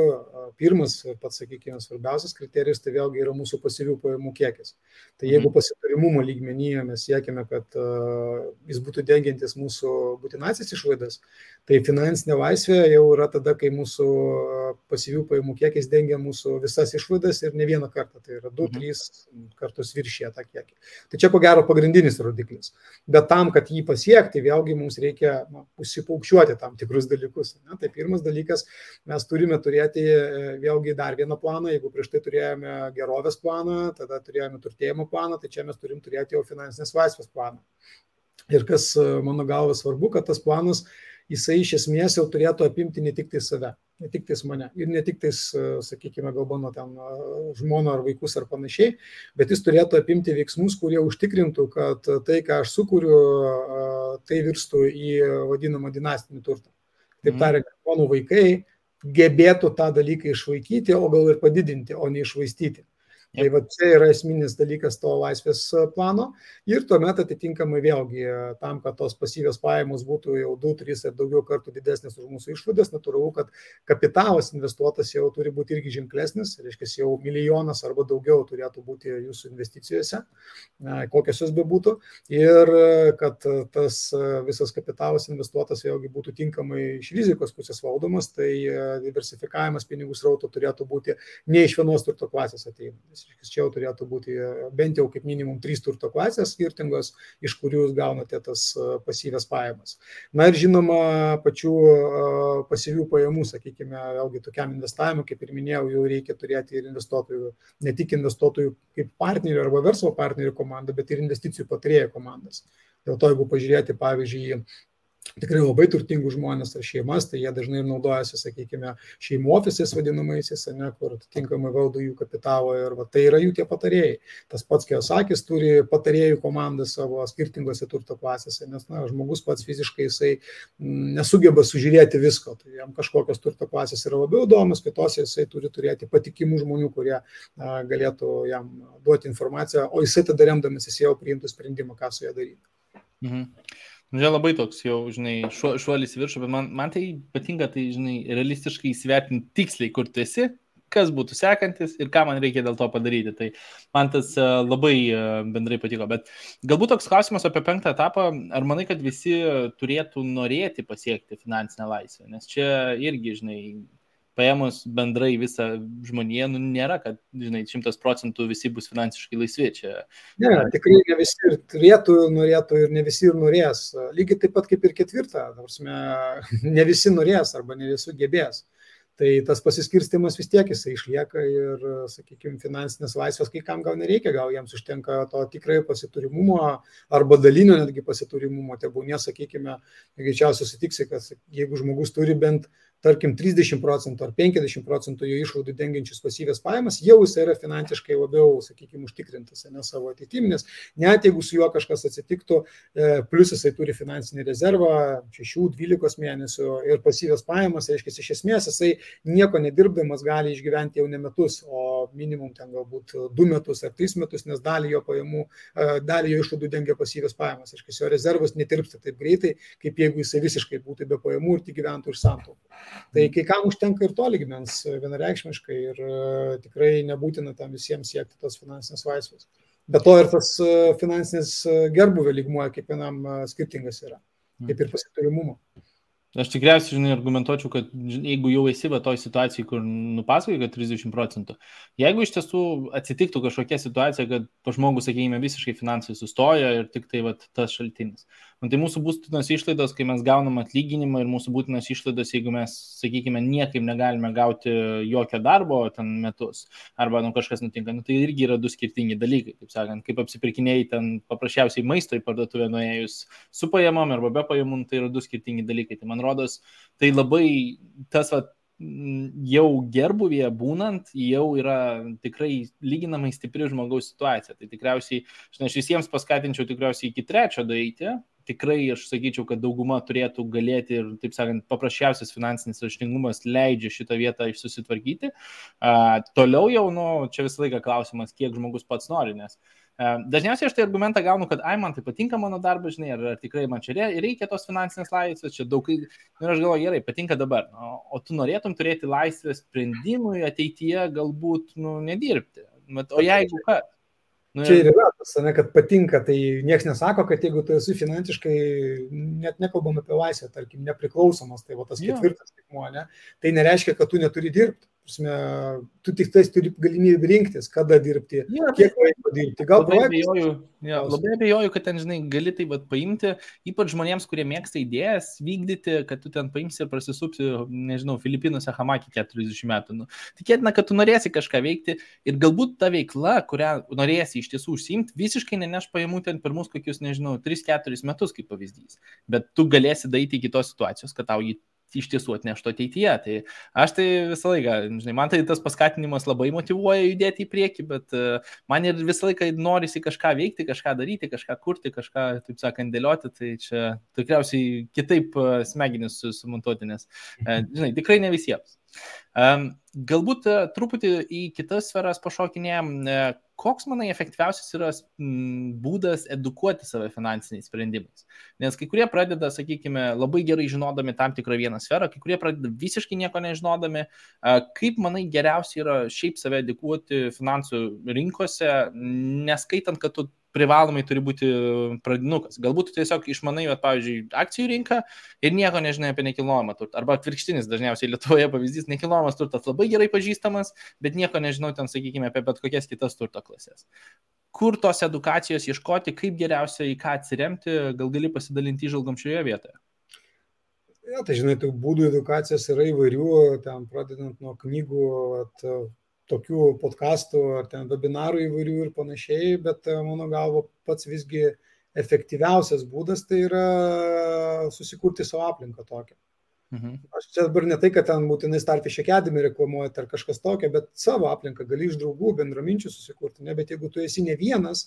pirmas ir pats, sakykime, svarbiausias kriterijus, tai vėlgi yra mūsų pasyvių pajamų kiekis. Tai jeigu mhm. pasitarimumo lygmenyje mes siekime, kad jis būtų dengiantis mūsų būtinasis išlaidas, tai finansinė laisvė jau yra tada, kai mūsų pasyvių pajamų kiekis dengia mūsų visas išlaidas ir ne vieną kartą, tai yra 2-3 mhm. kartus viršė tą kiekį. Tai čia ko gero pagrindinis rodiklis bet tam, kad jį pasiekti, vėlgi mums reikia na, užsipaukščiuoti tam tikrus dalykus. Ne? Tai pirmas dalykas, mes turime turėti e, vėlgi dar vieną planą, jeigu prieš tai turėjome gerovės planą, tada turėjome turtėjimo planą, tai čia mes turim turėti jau finansinės laisvės planą. Ir kas e, mano galva svarbu, kad tas planas jisai iš esmės jau turėtų apimti ne tik tai save, ne tik tais mane ir ne tik tais, e, sakykime, gal mano ten e, žmoną ar vaikus ar panašiai, bet jis turėtų apimti veiksmus, kurie užtikrintų, kad tai, ką aš sukūriu, e, tai virstų į vadinamą dinastinį turtą. Taip mhm. tariant, mano vaikai gebėtų tą dalyką išvaikyti, o gal ir padidinti, o ne išvaistyti. Tai va čia yra esminis dalykas to laisvės e, plano. Ir tuomet atitinkamai vėlgi e, tam, kad tos pasyvios pajamos būtų jau 2, 3 ar daugiau kartų didesnės už mūsų išlaidas, natūralu, kad kapitalas investuotas jau turi būti irgi ženklesnis, reiškia jau milijonas arba daugiau turėtų būti jūsų investicijose, kokios jos bebūtų. Ir e, kad tas visas kapitalas investuotas vėlgi būtų tinkamai iš rizikos pusės valdomas, tai diversifikavimas pinigų srauto turėtų būti ne iš vienos turto klasės ateinantis čia jau turėtų būti bent jau kaip minimum trys turto klasės skirtingos, iš kurių jūs gaunate tas pasyvės pajamas. Na ir žinoma, pačių pasyvių pajamų, sakykime, vėlgi tokiam investavimui, kaip ir minėjau, jau reikia turėti ir investuotojų, ne tik investuotojų kaip partnerių arba verslo partnerių komandą, bet ir investicijų patarėjų komandas. Dėl to, jeigu pažiūrėti, pavyzdžiui, tikrai labai turtingus žmonės ar šeimas, tai jie dažnai naudojasi, sakykime, šeimų ofisais vadinamaisiais, ne, kur atitinkamai valdo jų kapitalą ir va, tai yra jų tie patarėjai. Tas pats Kiosakis turi patarėjų komandą savo skirtingose turto klasėse, nes na, žmogus pats fiziškai jisai mm, nesugeba sužiūrėti visko, tai jam kažkokios turto klasės yra labiau įdomios, kitose jisai turi turėti patikimų žmonių, kurie a, galėtų jam duoti informaciją, o jisai tada remdamasis jau priimtų sprendimą, ką su ją daryti. Mhm. Nu, čia labai toks jau, žinai, šuo, šuolis viršų, bet man, man tai patinka, tai, žinai, realistiškai įsivertinti tiksliai, kur tu esi, kas būtų sekantis ir ką man reikia dėl to padaryti. Tai man tas uh, labai uh, bendrai patiko. Bet galbūt toks klausimas apie penktą etapą, ar manai, kad visi turėtų norėti pasiekti finansinę laisvę? Nes čia irgi, žinai, paėmus bendrai visą žmoniją, nu, nėra, kad, žinai, šimtas procentų visi bus finansiškai laisvi čia. Ne, tikrai ne visi ir turėtų, norėtų ir ne visi ir norės. Lygiai taip pat kaip ir ketvirtą, prasme, ne visi norės arba ne visi gebės. Tai tas pasiskirstimas vis tiek jisai išlieka ir, sakykime, finansinės laisvės kai kam gal nereikia, gal jiems užtenka to tikrai pasiturimumo arba dalinio netgi pasiturimumo. Tebūnė, sakykime, greičiausiai sutiksi, kad jeigu žmogus turi bent tarkim, 30 procentų ar 50 procentų jo išlaidų dengiančius pasyvės pajamas, jau jis yra finansiškai labiau, sakykime, užtikrintas ne savo ateitim, nes net jeigu su juo kažkas atsitiktų, e, plus jisai turi finansinį rezervą 6-12 mėnesių ir pasyvės pajamas, reiškia, iš esmės jisai nieko nedirbdamas gali išgyventi jau ne metus, o minimum ten galbūt 2 metus ar 3 metus, nes dalį jo pajamų, e, dalį jo išlaidų dengia pasyvės pajamas, reiškia, jo rezervas netirpsta taip greitai, kaip jeigu jisai visiškai būtų be pajamų ir tik gyventų iš santaupų. Tai kai kam užtenka ir to ligmens vienareikšmiškai ir e, tikrai nebūtina tam visiems siekti tos finansinės laisvės. Be to ir tas e, finansinis e, gerbuvio lygmuo kiekvienam skirtingas yra, kaip ir pasiturimumo. Aš tikriausiai, žinai, argumentuočiau, kad jeigu jau esi va toj situacijai, kur nupasakai, kad 30 procentų, jeigu iš tiesų atsitiktų kažkokia situacija, kad žmogus, sakykime, visiškai finansai sustoja ir tik tai va tas šaltinis, Nu, tai mūsų būtinos išlaidos, kai mes gaunam atlyginimą ir mūsų būtinos išlaidos, jeigu mes, sakykime, niekaip negalime gauti jokio darbo ten metus, arba nu, kažkas nutinka, nu, tai irgi yra du skirtingi dalykai, kaip sakant, kaip apsipirkinėjai ten paprasčiausiai maisto į parduotuvę nuėjus su pajamom arba be pajamų, nu, tai yra du skirtingi dalykai. Tai man rodos, tai labai tas, va, jau gerbuvėje būnant, jau yra tikrai lyginamai stipri žmogaus situacija. Tai tikriausiai, žinai, aš visiems paskatinčiau tikriausiai iki trečio daryti, tikrai aš sakyčiau, kad dauguma turėtų galėti ir, taip sakant, paprasčiausias finansinis raštingumas leidžia šitą vietą susitvarkyti. Uh, toliau jau, nu, čia visą laiką klausimas, kiek žmogus pats nori, nes uh, dažniausiai aš tai argumentą gaunu, kad, ai, man tai patinka mano darbas, žinai, ar, ar tikrai man čia reikia tos finansinės laisvės, čia daug, ir aš galvoju, gerai, patinka dabar, o, o tu norėtum turėti laisvę sprendimui ateityje galbūt, nu, nedirbti. O jeigu ką? Nu, Čia ir yra tas, ne, kad patinka, tai niekas nesako, kad jeigu tu esi finansiškai, net nekalbam apie laisvę, tarkim, nepriklausomas, tai va tas ketvirtas tikmuo, ne, tai nereiškia, kad tu neturi dirbti. Prasme, tu tik tais turi galimybę rinktis, kada dirbti, ja, kiek laiko dirbti. Gal labai abejoju, ja, labai abejoju, kad ten, žinai, gali tai vat, paimti, ypač žmonėms, kurie mėgsta idėjas vykdyti, kad tu ten paimsi ir prasisupsi, nežinau, Filipinuose hamakį 40 metų. Nu, tikėtina, kad tu norėsi kažką veikti ir galbūt ta veikla, kurią norėsi iš tiesų užsimti, visiškai neneš pajamų ten per mus kokius, nežinau, 3-4 metus kaip pavyzdys. Bet tu galėsi daryti iki tos situacijos, kad tau jį iš tiesų atneštų ateityje. Tai aš tai visą laiką, žinai, man tai tas paskatinimas labai motivuoja judėti į priekį, bet e, man ir visą laiką norisi kažką veikti, kažką daryti, kažką kurti, kažką, taip sakant, dėlioti, tai čia tikriausiai kitaip e, smegenis sumontuoti, nes, e, žinai, tikrai ne visiems. Galbūt truputį į kitas sferas pašokinėjom, koks, manai, efektyviausias yra būdas edukuoti save finansiniais sprendimais? Nes kai kurie pradeda, sakykime, labai gerai žinodami tam tikrą vieną sferą, kai kurie pradeda visiškai nieko nežinodami. Kaip, manai, geriausia yra šiaip save edukuoti finansų rinkose, neskaitant, kad tu privalomai turi būti pradinukas. Galbūt tu tiesiog išmanai, bet, pavyzdžiui, akcijų rinką ir nieko nežinai apie nekilnojamą turtą. Arba atvirkštinis, dažniausiai Lietuvoje pavyzdys, nekilnojamas turtas labai gerai pažįstamas, bet nieko nežinau ten, sakykime, apie bet kokias kitas turto klasės. Kur tos edukacijos ieškoti, kaip geriausia į ką atsiremti, gal gali pasidalinti įžvalgom šioje vietoje. Ja, tai žinai, tų būdų edukacijos yra įvairių, ten pradedant nuo knygų, at, tokių podkastų ar ten webinarų įvairių ir panašiai, bet e, mano galvo pats visgi efektyviausias būdas tai yra susikurti savo aplinką tokią. Mhm. Aš čia dabar ne tai, kad ten būtinai starti šekedami reklamuojate ar kažkas tokio, bet savo aplinką gali iš draugų, bendraminčių susikurti. Ne, bet jeigu tu esi ne vienas,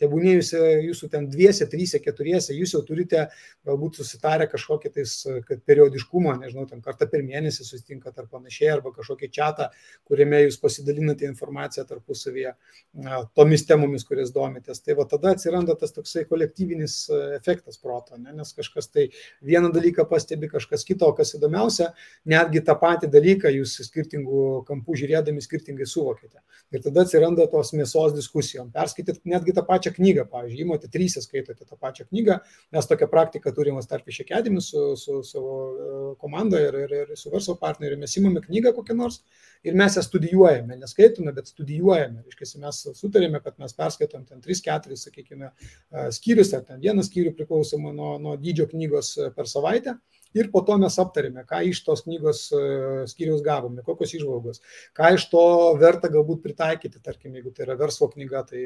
Tebūnė jūs, jūsų ten dviese, trysia, keturiese, jūs jau turite galbūt susitarę kažkokį tais, kad periodiškumą, nežinau, ten kartą per mėnesį susitinkat ar panašiai, arba kažkokį čatą, kuriame jūs pasidalinate informaciją tarpusavyje tomis temomis, kurias domitės. Tai va tada atsiranda tas toksai kolektyvinis e, efektas proto, ne? nes kažkas tai vieną dalyką pastebi, kažkas kito, o kas įdomiausia, netgi tą patį dalyką jūs skirtingų kampų žiūrėdami skirtingai suvokite. Ir tada atsiranda tos mėsos diskusijom. Perskaityt netgi tą pačią pačią knygą, pavyzdžiui, įmote trysę skaitote tą pačią knygą, mes tokią praktiką turime iš akademijų su, su savo e, komanda ir, ir, ir su verslo partneriu, mes įmame knygą kokią nors ir mes ją studijuojame, neskaitome, bet studijuojame. Reiškia, mes sutarėme, kad mes perskaitom ten 3-4, sakykime, e, skyrius ar ten vieną skyrių priklausomai nuo, nuo dydžio knygos e, per savaitę Ir po to mes aptarėme, ką iš tos knygos e, skyrius gavome, kokios išvalgos, ką iš to verta galbūt pritaikyti, tarkim, jeigu tai yra verslo knyga, tai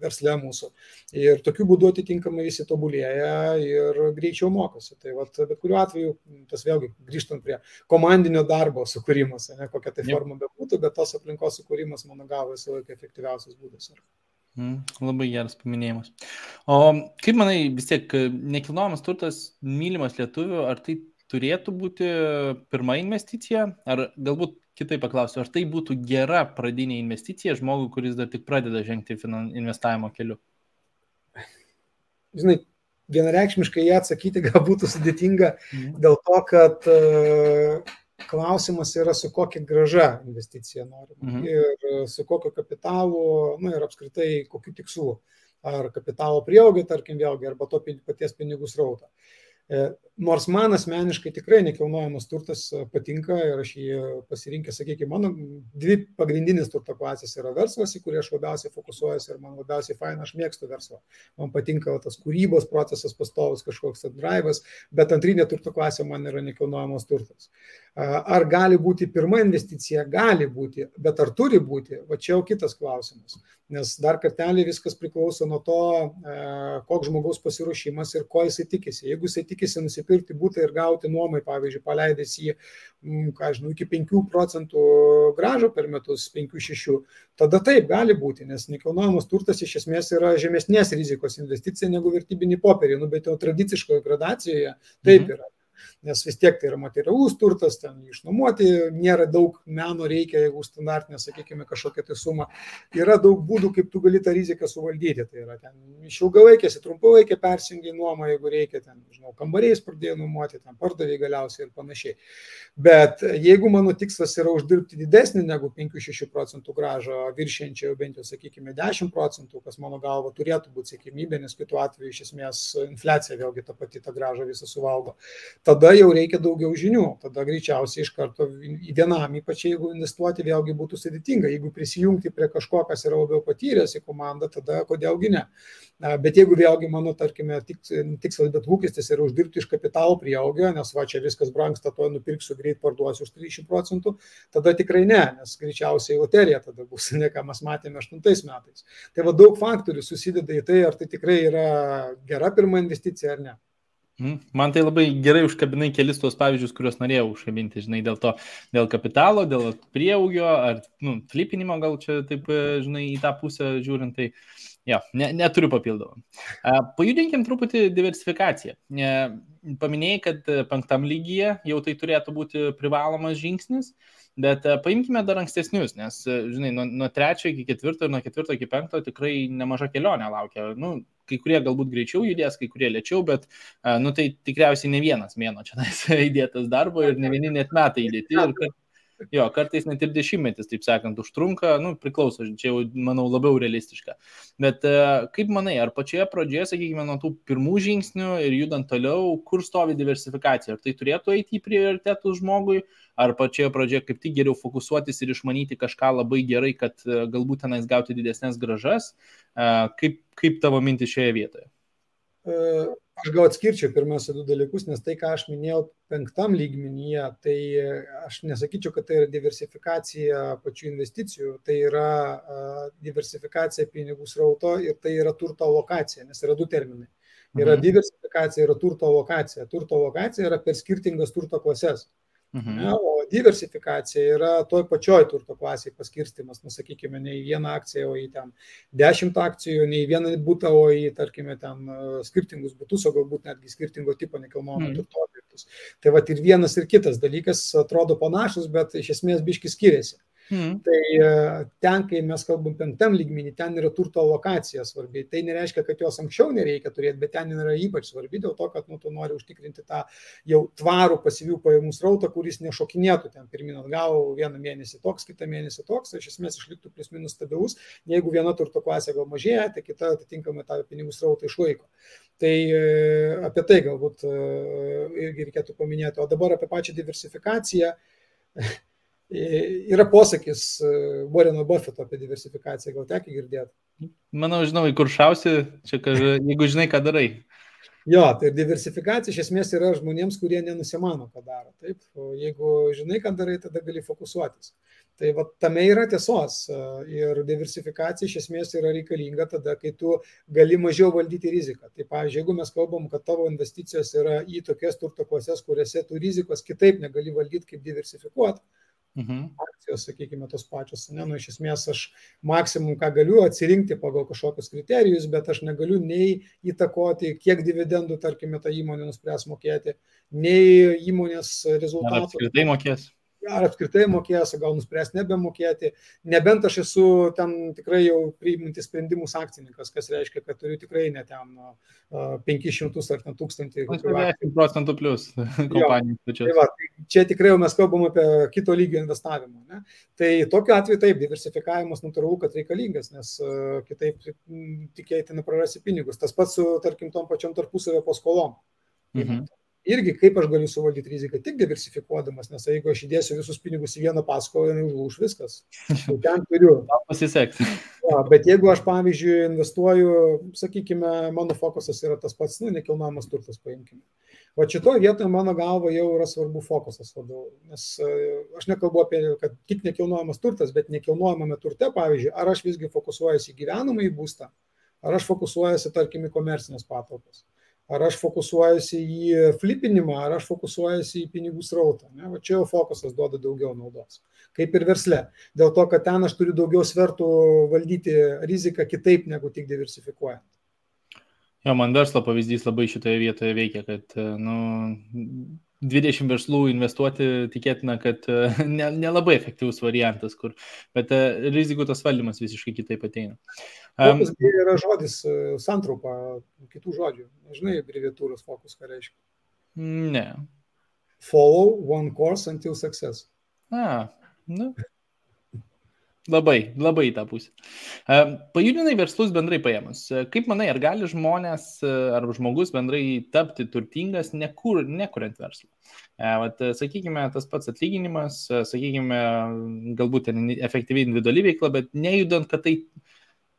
versle mūsų. Ir tokiu būdu atitinkamai visi tobulėja ir greičiau mokosi. Tai vat, bet kuriuo atveju, tas vėlgi grįžtant prie komandinio darbo sukūrimas, ne kokia tai forma bebūtų, bet tos aplinkos sukūrimas, mano galva, visą laiką efektyviausias būdas. Yra. Mm, labai geras paminėjimas. O kaip manai, vis tiek nekilnojamas turtas mylimas lietuvių, ar tai turėtų būti pirma investicija, ar galbūt kitaip paklausiu, ar tai būtų gera pradinė investicija žmogui, kuris dar tik pradeda žengti investavimo keliu? Žinai, vienareikšmiškai ją atsakyti gal būtų sudėtinga mm. dėl to, kad uh, klausimas yra su kokia graža investicija norima mhm. ir su kokiu kapitalu, na ir apskritai kokiu tikslu. Ar kapitalo prieaugį, tarkim, vėlgi, arba to paties pinigų srautą. E, nors man asmeniškai tikrai nekilnojamas turtas e, patinka ir aš jį pasirinkęs, sakykime, mano dvi pagrindinės turto klasės yra verslas, į kurį aš labiausiai fokusuojuosi ir man labiausiai faina, aš mėgstu verslą. Man patinka tas kūrybos procesas, pastovus kažkoks drivas, bet antrinė turto klasė man yra nekilnojamas turtas. Ar gali būti pirma investicija? Gali būti, bet ar turi būti? Va čia jau kitas klausimas. Nes dar kartelį viskas priklauso nuo to, koks žmogaus pasiruošimas ir ko jisai tikisi. Jeigu jisai tikisi nusipirkti būtą ir gauti nuomai, pavyzdžiui, paleidęs jį, ką žinau, iki 5 procentų gražo per metus, 5-6, tada taip gali būti, nes nekilnojamas turtas iš esmės yra žemesnės rizikos investicija negu vertybiniai popieriai, nu, bet jau tradiciškoje gradacijoje taip mhm. Nes vis tiek tai yra materialus turtas, ten išnuomoti, nėra daug meno reikia, jeigu standartinė, sakykime, kažkokia tai suma. Yra daug būdų, kaip tu gali tą riziką suvaldyti. Tai yra ten iš ilgalaikės į trumpalaikę persijungi nuomą, jeigu reikia, ten, žinau, kambariais pradėjo nuomoti, ten pardavė galiausiai ir panašiai. Bet jeigu mano tikslas yra uždirbti didesnį negu 5-6 procentų gražą, viršiančią jau bent jau, sakykime, 10 procentų, kas mano galva turėtų būti sėkmybė, nes kitu atveju iš esmės infliacija vėlgi ta pati tą gražą visą suvalgo, tada tada jau reikia daugiau žinių, tada greičiausiai iš karto į vienam, ypač jeigu investuoti vėlgi būtų sudėtinga, jeigu prisijungti prie kažko, kas yra labiau patyręs į komandą, tada kodėlgi ne. Bet jeigu vėlgi mano, tarkime, tikslas, bet lūkestis yra uždirbti iš kapitalo prieaugio, nes va čia viskas brangsta, to nupirksiu, greit parduosiu už 30 procentų, tada tikrai ne, nes greičiausiai loterija tada bus, ne ką mes matėme 8 metais. Tai va daug faktorių susideda į tai, ar tai tikrai yra gera pirma investicija ar ne. Mhm. Man tai labai gerai užkabinai kelis tuos pavyzdžius, kuriuos norėjau užkabinti, žinai, dėl to, dėl kapitalo, dėl prieaugio ar, nu, flipinimo gal čia taip, žinai, į tą pusę žiūrint, tai, jo, ne, neturiu papildomą. Pajudinkim truputį diversifikaciją. Paminėjai, kad penktam lygyje jau tai turėtų būti privalomas žingsnis. Bet paimkime dar ankstesnius, nes, žinai, nuo, nuo trečio iki ketvirto ir nuo ketvirto iki penkto tikrai nemaža kelionė laukia. Nu, kai kurie galbūt greičiau judės, kai kurie lėčiau, bet, nu, tai tikriausiai ne vienas mėno čia įdėtas darbo ir ne vieni net metai įdėti. Ir kad, jo, kartais net ir dešimtmetis, taip sakant, užtrunka, nu, priklauso, čia jau, manau, labiau realistiška. Bet kaip manai, ar pačioje pradžioje, sakykime, nuo tų pirmų žingsnių ir judant toliau, kur stovi diversifikacija? Ar tai turėtų eiti į prioritetų žmogui, ar pačioje pradžioje kaip tik geriau fokusuotis ir išmanyti kažką labai gerai, kad galbūt tenais gauti didesnės gražas? Kaip, kaip tavo mintis šioje vietoje? Aš gal atskirčiau pirmiausia du dalykus, nes tai, ką aš minėjau penktam lygmenyje, tai aš nesakyčiau, kad tai yra diversifikacija pačių investicijų, tai yra diversifikacija pinigų srauto ir tai yra turto lokacija, nes yra du terminai. Yra mhm. diversifikacija, yra turto lokacija. Turto lokacija yra per skirtingas turto klases. Mhm. Ne, o diversifikacija yra toj pačioj turto klasiai paskirstimas, nu, sakykime, ne į vieną akciją, o į ten dešimt akcijų, ne į vieną būtą, o į, tarkime, ten e, skirtingus būtus, o galbūt netgi skirtingo tipo nekilnojamo mhm. turto objektus. Tai va ir vienas ir kitas dalykas atrodo panašus, bet iš esmės biški skiriasi. Mm. Tai e, ten, kai mes kalbam penktam lygmenį, ten yra turto lokacija svarbi. Tai nereiškia, kad jos anksčiau nereikia turėti, bet ten yra ypač svarbi dėl to, kad nu, tu nori užtikrinti tą jau tvarų pasyvių pajamų srautą, kuris nešokinėtų ten pirmin atgal vieną mėnesį toks, kitą mėnesį toks, iš esmės išliktų plus minus stabilus. Jeigu viena turto klasė gal mažėja, tai kita atitinkamai tą pinigų srautą išlaiko. Tai e, apie tai galbūt e, irgi reikėtų paminėti. O dabar apie pačią diversifikaciją. Yra posakis e, Warreno Buffeto apie diversifikaciją, gal teki girdėti? Manau, žinau, į kur šausi, čia, kad, jeigu žinai, ką darai. Jo, tai diversifikacija iš esmės yra žmonėms, kurie nenusimano, ką daro. Taip, o jeigu žinai, ką darai, tada gali fokusuotis. Tai va, tame yra tiesos ir diversifikacija iš esmės yra reikalinga tada, kai tu gali mažiau valdyti riziką. Tai pavyzdžiui, jeigu mes kalbam, kad tavo investicijos yra į tokias turto klases, kuriuose tu rizikos kitaip negali valdyti kaip diversifikuoti, mhm. akcijos, sakykime, tos pačios, ne, nu, iš esmės aš maksimum, ką galiu atsirinkti pagal kažkokius kriterijus, bet aš negaliu nei įtakoti, kiek dividendų, tarkime, ta įmonė nuspręs mokėti, nei įmonės rezultatų. Apskritai mokės ar apskritai mokės, gal nuspręs nebemokėti, nebent aš esu ten tikrai jau priimantis sprendimus akcininkas, kas reiškia, kad turiu tikrai net ten 500 ar 1000. 10 procentų plus kompanijų. Tai va, tai čia tikrai jau mes kalbam apie kito lygio investavimą. Ne? Tai tokiu atveju taip, diversifikavimas natūralu, kad reikalingas, nes kitaip tikėtina prarasi pinigus. Tas pats su, tarkim, tom pačiom tarpusavio paskolom. Mhm irgi kaip aš galiu suvaldyti riziką, tik diversifikuodamas, nes jeigu aš įdėsiu visus pinigus į vieną paskolą, jinai užlūš viskas. Tai ten turiu. Pasiseks. Ja, bet jeigu aš, pavyzdžiui, investuoju, sakykime, mano fokusas yra tas pats, nu, nekilnojamas turtas, paimkime. O šitoje vietoje mano galva jau yra svarbu fokusas labiau, nes e, aš nekalbu apie, kad tik nekilnojamas turtas, bet nekilnojamame turte, pavyzdžiui, ar aš visgi fokusuojasi į gyvenamą į būstą, ar aš fokusuojasi, tarkim, į komercinės patalpas ar aš fokusuojuosi į flipinimą, ar aš fokusuojuosi į pinigų srautą. Ne? Va čia jau fokusas duoda daugiau naudos. Kaip ir versle. Dėl to, kad ten aš turiu daugiau svertų valdyti riziką kitaip negu tik diversifikuojant. Jo, man verslo pavyzdys labai šitoje vietoje veikia, kad nu, 20 verslų investuoti tikėtina, kad e, nelabai ne, ne efektyvus variantas, kur, bet e, rizikų tas valdymas visiškai kitaip ateina. Fokus um, yra žodis e, santraupa kitų žodžių. Nežinai, abreviatūros fokus ką reiškia? Ne. Follow one course until success. A, nu, Labai, labai į tą pusę. Pajudinai verslus bendrai paėmus. Kaip manai, ar gali žmonės ar žmogus bendrai tapti turtingas, nekur, nekuriant verslą? Vat, sakykime, tas pats atlyginimas, sakykime, galbūt efektyviai individuali veikla, bet nejudant, kad tai,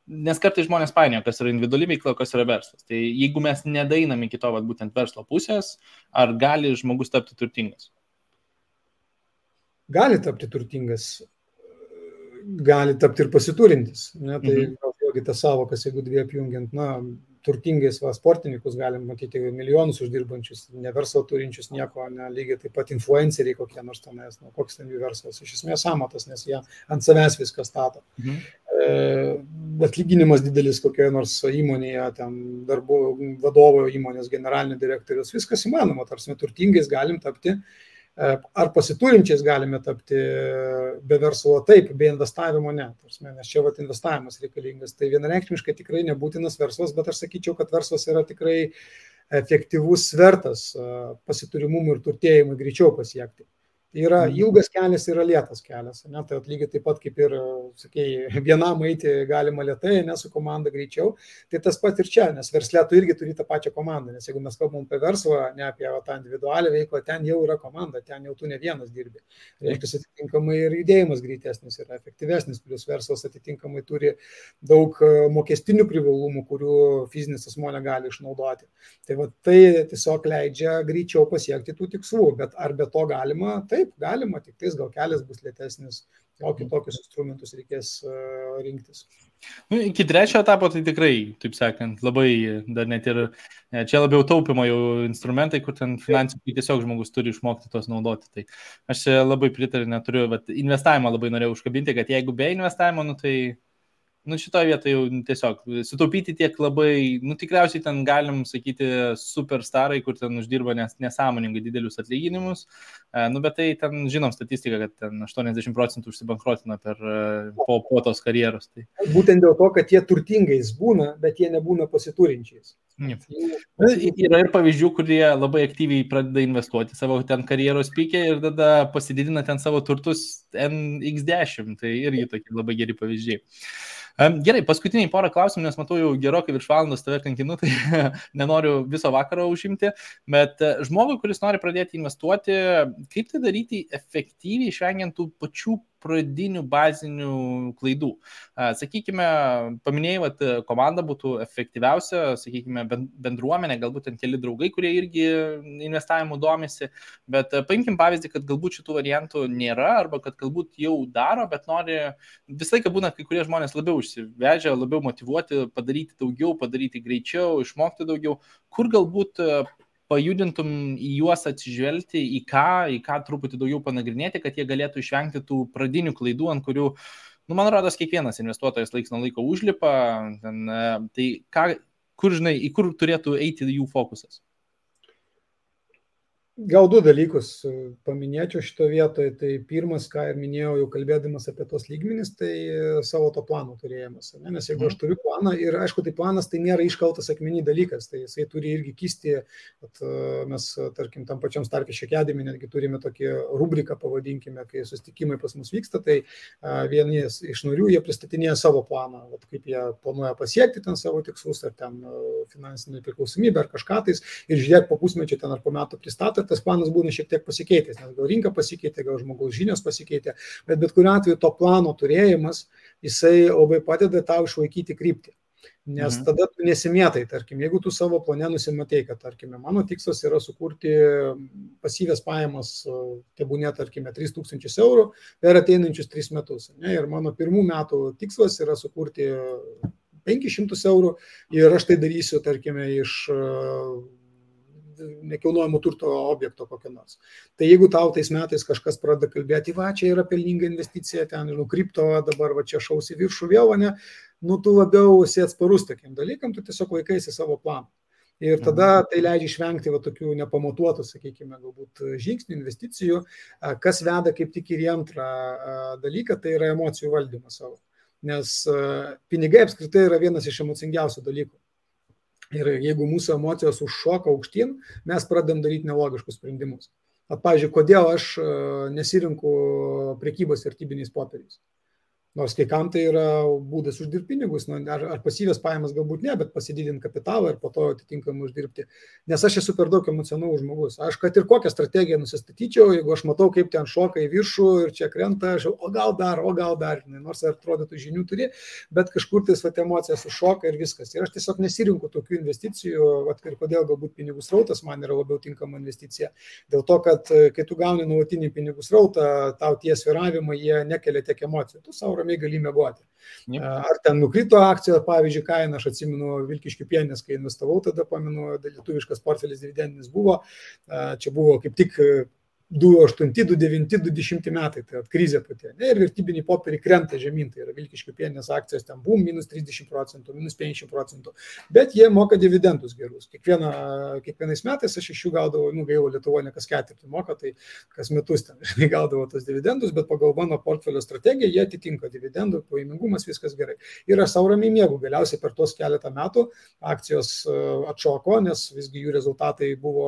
nes kartai žmonės painioja, kas yra individuali veikla, kas yra verslas. Tai jeigu mes nedainam iki to, vat, būtent verslo pusės, ar gali žmogus tapti turtingas? Gali tapti turtingas gali tapti ir pasiturintis. Ne? Tai mhm. vėlgi tas savokas, jeigu dvi apjungiant, na, turtingais va, sportininkus galim matyti milijonus uždirbančius, ne verslo turinčius nieko, ne, lygiai taip pat influenceriai kokie nors tenais, nu, koks ten jų verslas, iš esmės amatas, nes jie ant savęs viską stato. Mhm. E, atlyginimas didelis kokioje nors įmonėje, ten darbo vadovo įmonės generalinio direktorius, viskas įmanoma, tarsi turtingais galim tapti ar pasiturinčiais galime tapti be verslo? Taip, be investavimo ne. Tarsime, nes čia vat, investavimas reikalingas. Tai vienareikšmiškai tikrai nebūtinas verslas, bet aš sakyčiau, kad verslas yra tikrai efektyvus svertas e, pasiturimumui ir turtėjimui greičiau pasiekti. Tai yra mhm. ilgas kelias, yra lėtas kelias. Ne? Tai lygiai taip pat kaip ir, sakėjai, vienam eiti galima lietai, ne su komanda greičiau. Tai tas pat ir čia, nes verslė tu irgi turi tą pačią komandą. Nes jeigu mes kalbam apie verslą, ne apie va, tą individualią veiklą, ten jau yra komanda, ten jau tu ne vienas dirbi. Reiškia, atitinkamai ir judėjimas greitesnis yra efektyvesnis, plus verslas atitinkamai turi daug e, mokestinių privalumų, kurių fizinis asmo negali išnaudoti. Tai va, tai tiesiog leidžia greičiau pasiekti tų tikslų, bet ar be to galima, tai taip, galima, tik tais gal kelias bus lėtesnis, gal kitokius instrumentus reikės uh, rinktis. Nu, iki trečio etapo tai tikrai, taip sakant, labai dar net ir e, čia labiau taupimo jau instrumentai, kur ten finansiškai tiesiog žmogus turi išmokti tos naudoti. Tai aš labai pritariu, neturiu, bet investavimą labai norėjau užkabinti, kad jeigu be investavimo, nu, tai nu šitoje vietoje jau tiesiog sutaupyti tiek labai, nu tikriausiai ten galim sakyti superstarai, kur ten uždirba nes, nesąmoningai didelius atlyginimus, e, nu bet tai ten žinom statistiką, kad ten 80 procentų užsibankrotina per e, po, po tos karjeros. Tai. Būtent dėl to, kad jie turtingais būna, bet jie nebūna pasiturinčiais. Ja. Yra ir pavyzdžių, kurie labai aktyviai pradeda investuoti savo ten karjeros pykė ir tada pasididina ten savo turtus NX10, tai irgi tokie labai geri pavyzdžiai. Gerai, paskutiniai porą klausimų, nes matau jau gerokai virš valandos tave kankinu, tai nenoriu viso vakaro užimti, bet e, žmogui, kuris nori pradėti investuoti, kaip tai daryti efektyviai, išvengiant tų pačių pradinių bazinių klaidų. Sakykime, paminėjai, kad komanda būtų efektyviausia, sakykime, bendruomenė, galbūt ten keli draugai, kurie irgi investavimu domisi, bet paimkim pavyzdį, kad galbūt šitų variantų nėra arba kad galbūt jau daro, bet nori, visą laiką būna kai kurie žmonės labiau užsivežę, labiau motivuoti, padaryti daugiau, padaryti greičiau, išmokti daugiau, kur galbūt pajudintum į juos atsižvelgti, į ką, į ką truputį daugiau panagrinėti, kad jie galėtų išvengti tų pradinių klaidų, ant kurių, nu, man rodos, kiekvienas investuotojas laiks nuo laiko užlipa. Ten, e, tai ką, kur, žinai, į kur turėtų eiti jų fokusas? Gal du dalykus e, paminėčiau šito vietoje. Tai pirmas, ką ir minėjau, jau kalbėdamas apie tos lygmenis, tai e, savo to plano turėjimas. Ne? Nes jeigu aš mhm. turiu planą ir aišku, tai planas tai nėra iškaltas akmenį dalykas, tai jisai turi irgi kisti, kad e, mes, tarkim, tam pačiam starfišė kedimi netgi turime tokį rubriką, pavadinkime, kai susitikimai pas mus vyksta, tai vieni iš narių jie pristatinėja savo planą, vat, kaip jie planuoja pasiekti ten savo tikslus, ar ten finansinį priklausomybę, ar kažką tais, ir žiūrėk po pusmečio ten ar po metų pristato tas planas būna šiek tiek pasikeitęs, nes gal rinka pasikeitė, gal žmogaus žinios pasikeitė, bet bet kuriu atveju to plano turėjimas, jisai labai padeda tau išlaikyti kryptį. Nes mhm. tada tu nesimėtai, tarkim, jeigu tu savo plane nusimatei, kad, tarkime, mano tikslas yra sukurti pasyvės pajamas, tebūnė, tarkime, 3000 eurų per ateinančius 3 metus. Ne? Ir mano pirmų metų tikslas yra sukurti 500 eurų ir aš tai darysiu, tarkime, iš nekilnojamo turto objekto kokio nors. Tai jeigu tau tais metais kažkas pradeda kalbėti, va, čia yra pelninga investicija, ten, žinau, kripto, dabar va čia šausi viršų vėl, ne, nu tu labiau esi atsparus tokiam dalykam, tu tiesiog laikaisi savo planą. Ir mhm. tada tai leidžia išvengti va, tokių nepamatuotų, sakykime, galbūt žingsnių, investicijų. Kas veda kaip tik ir į antrą dalyką, tai yra emocijų valdymas savo. Nes pinigai apskritai yra vienas iš emocingiausių dalykų. Ir jeigu mūsų emocijos užšoka aukštyn, mes pradedam daryti nelogiškus sprendimus. At, pavyzdžiui, kodėl aš e, nesirinku prekybos vertybiniais popieriais? Nors kai kam tai yra būdas uždirbti pinigus, nu, ar, ar pasyvės pajamas galbūt ne, bet pasididinti kapitalą ir po to atitinkamai uždirbti. Nes aš esu per daug emocionalus žmogus. Aš kad ir kokią strategiją nusistatyčiau, jeigu aš matau, kaip ten šoka į viršų ir čia krenta, aš, o gal dar, o gal dar, nors ar atrodytų žinių turi, bet kažkur tais vat, emocija sušoka ir viskas. Ir aš tiesiog nesirinku tokių investicijų, vat, ir kodėl galbūt pinigų srautas man yra labiau tinkama investicija. Dėl to, kad kai tu gauni nuolatinį pinigų srautą, tau tie sviravimai, jie nekelia tiek emocijų. Tu savo ramiai gali mėgoti. Ar ten nukrito akcijos, pavyzdžiui, kaina, aš atsimenu Vilkiškių pienės, kai investavau, tada pamenu, lietuviškas portfelis dividendinis buvo, čia buvo kaip tik 2,8, 2,9, 2,10 metai, tai krizė pati. Ne, ir vertybiniai popieriai krenta žemyn, tai yra Vilkiškių pienės akcijos ten bum, minus 30 procentų, minus 50 procentų, bet jie moka dividendus gerus. Kiekviena, kiekvienais metais aš iš jų gaudavau, nu gaila, Lietuvoje ne kas ketvirtį moka, tai kas metus ten žinai, gaudavau tos dividendus, bet pagal mano portfelio strategiją jie atitinka dividendų, paimingumas, viskas gerai. Ir aš savo ramiai mėgau, galiausiai per tos keletą metų akcijos e, atšoko, nes visgi jų rezultatai buvo,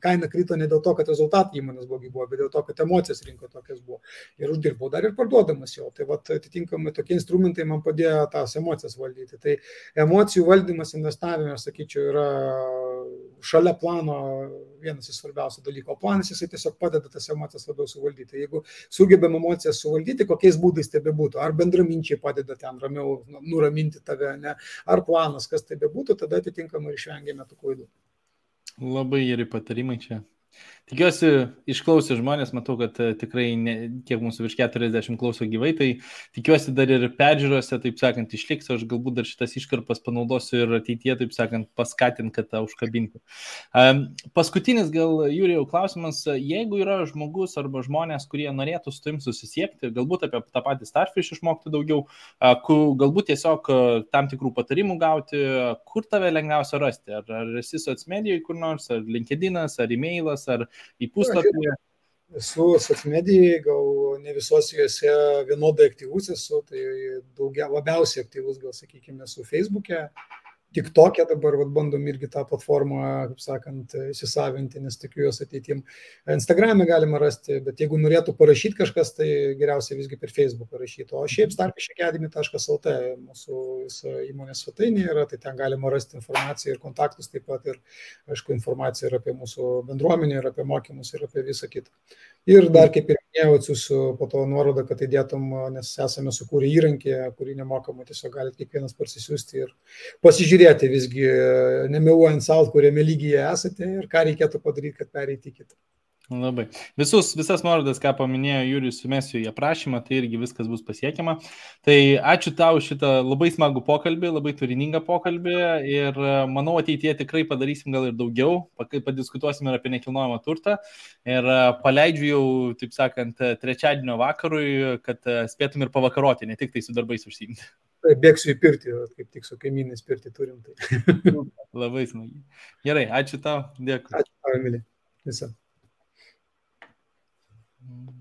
kaina krito ne dėl to, kad rezultatai įmonės blogi buvo, bet dėl to, kad emocijos rinko tokias buvo. Ir uždirbau dar ir parduodamas jo. Tai vat, atitinkamai tokie instrumentai man padėjo tas emocijas valdyti. Tai emocijų valdymas investavime, aš sakyčiau, yra šalia plano vienas iš svarbiausių dalykų. O planas jisai tiesiog padeda tas emocijas labiau suvaldyti. Jeigu sugebėm emocijas suvaldyti, kokiais būdais tai bebūtų, ar bendraminčiai padeda ten ramiau nuraminti tave, ne, ar planas, kas tai bebūtų, tada atitinkamai išvengėme tų klaidų. Labai geri patarimai čia. Tikiuosi, išklausė žmonės, matau, kad e, tikrai ne, kiek mūsų virš 40 klauso gyvai, tai tikiuosi dar ir peržiūrose, taip sakant, išliks, aš galbūt dar šitas iškarpas panaudosiu ir ateityje, taip sakant, paskatint, kad tą užkabinti. Paskutinis gal, Jūrijau, klausimas, jeigu yra žmogus arba žmonės, kurie norėtų su tavim susisiekti, galbūt apie tą patį Starfish išmokti daugiau, galbūt tiesiog tam tikrų patarimų gauti, kur tave lengviausia rasti, ar, ar esi socmedijoje kur nors, ar LinkedInas, ar e-mailas, ar į puslapį? Esu socmedijai, gal ne visos juose vienodai aktyvus esu, tai daugia, labiausiai aktyvus, gal sakykime, esu Facebook'e, tik tokia dabar vat, bandom irgi tą platformą, kaip sakant, įsisavinti, nes tikiu jos ateitim. Instagram'e galima rasti, bet jeigu norėtų parašyti kažkas, tai geriausia visgi per Facebook parašyti. O šiaip starpišekademy.lt mūsų įmonės svetainė yra, tai ten galima rasti informaciją ir kontaktus taip pat ir, aišku, informaciją ir apie mūsų bendruomenę, ir apie mokymus, ir apie visą kitą. Ir dar kaip ir minėjau, atsiųsiu po to nuorodą, kad įdėtum, nes esame sukūrę įrankį, kurį nemokamai tiesiog galite kiekvienas parsisiųsti ir pasižiūrėti visgi, nemeluojant salt, kuriame lygyje esate ir ką reikėtų padaryti, kad pereiti kitą. Labai. Visus, visas nuorodas, ką paminėjo Jūrius, sumesiu į aprašymą, tai irgi viskas bus pasiekiama. Tai ačiū tau šitą labai smagų pokalbį, labai turiningą pokalbį ir e, manau ateityje tikrai padarysim gal ir daugiau, padiskutuosim ir apie nekilnojamą turtą. Ir e, paleidžiu jau, taip sakant, trečiadienio vakarui, kad e, spėtum ir pavakaroti, ne tik tai su darbais užsiimti. Bėgsiu į pirtį, kaip tik su kaimynais pirtį turim. Tai. labai smagiai. Gerai, ačiū tau, dėkui. Ačiū, Emilė. Visą. Mm.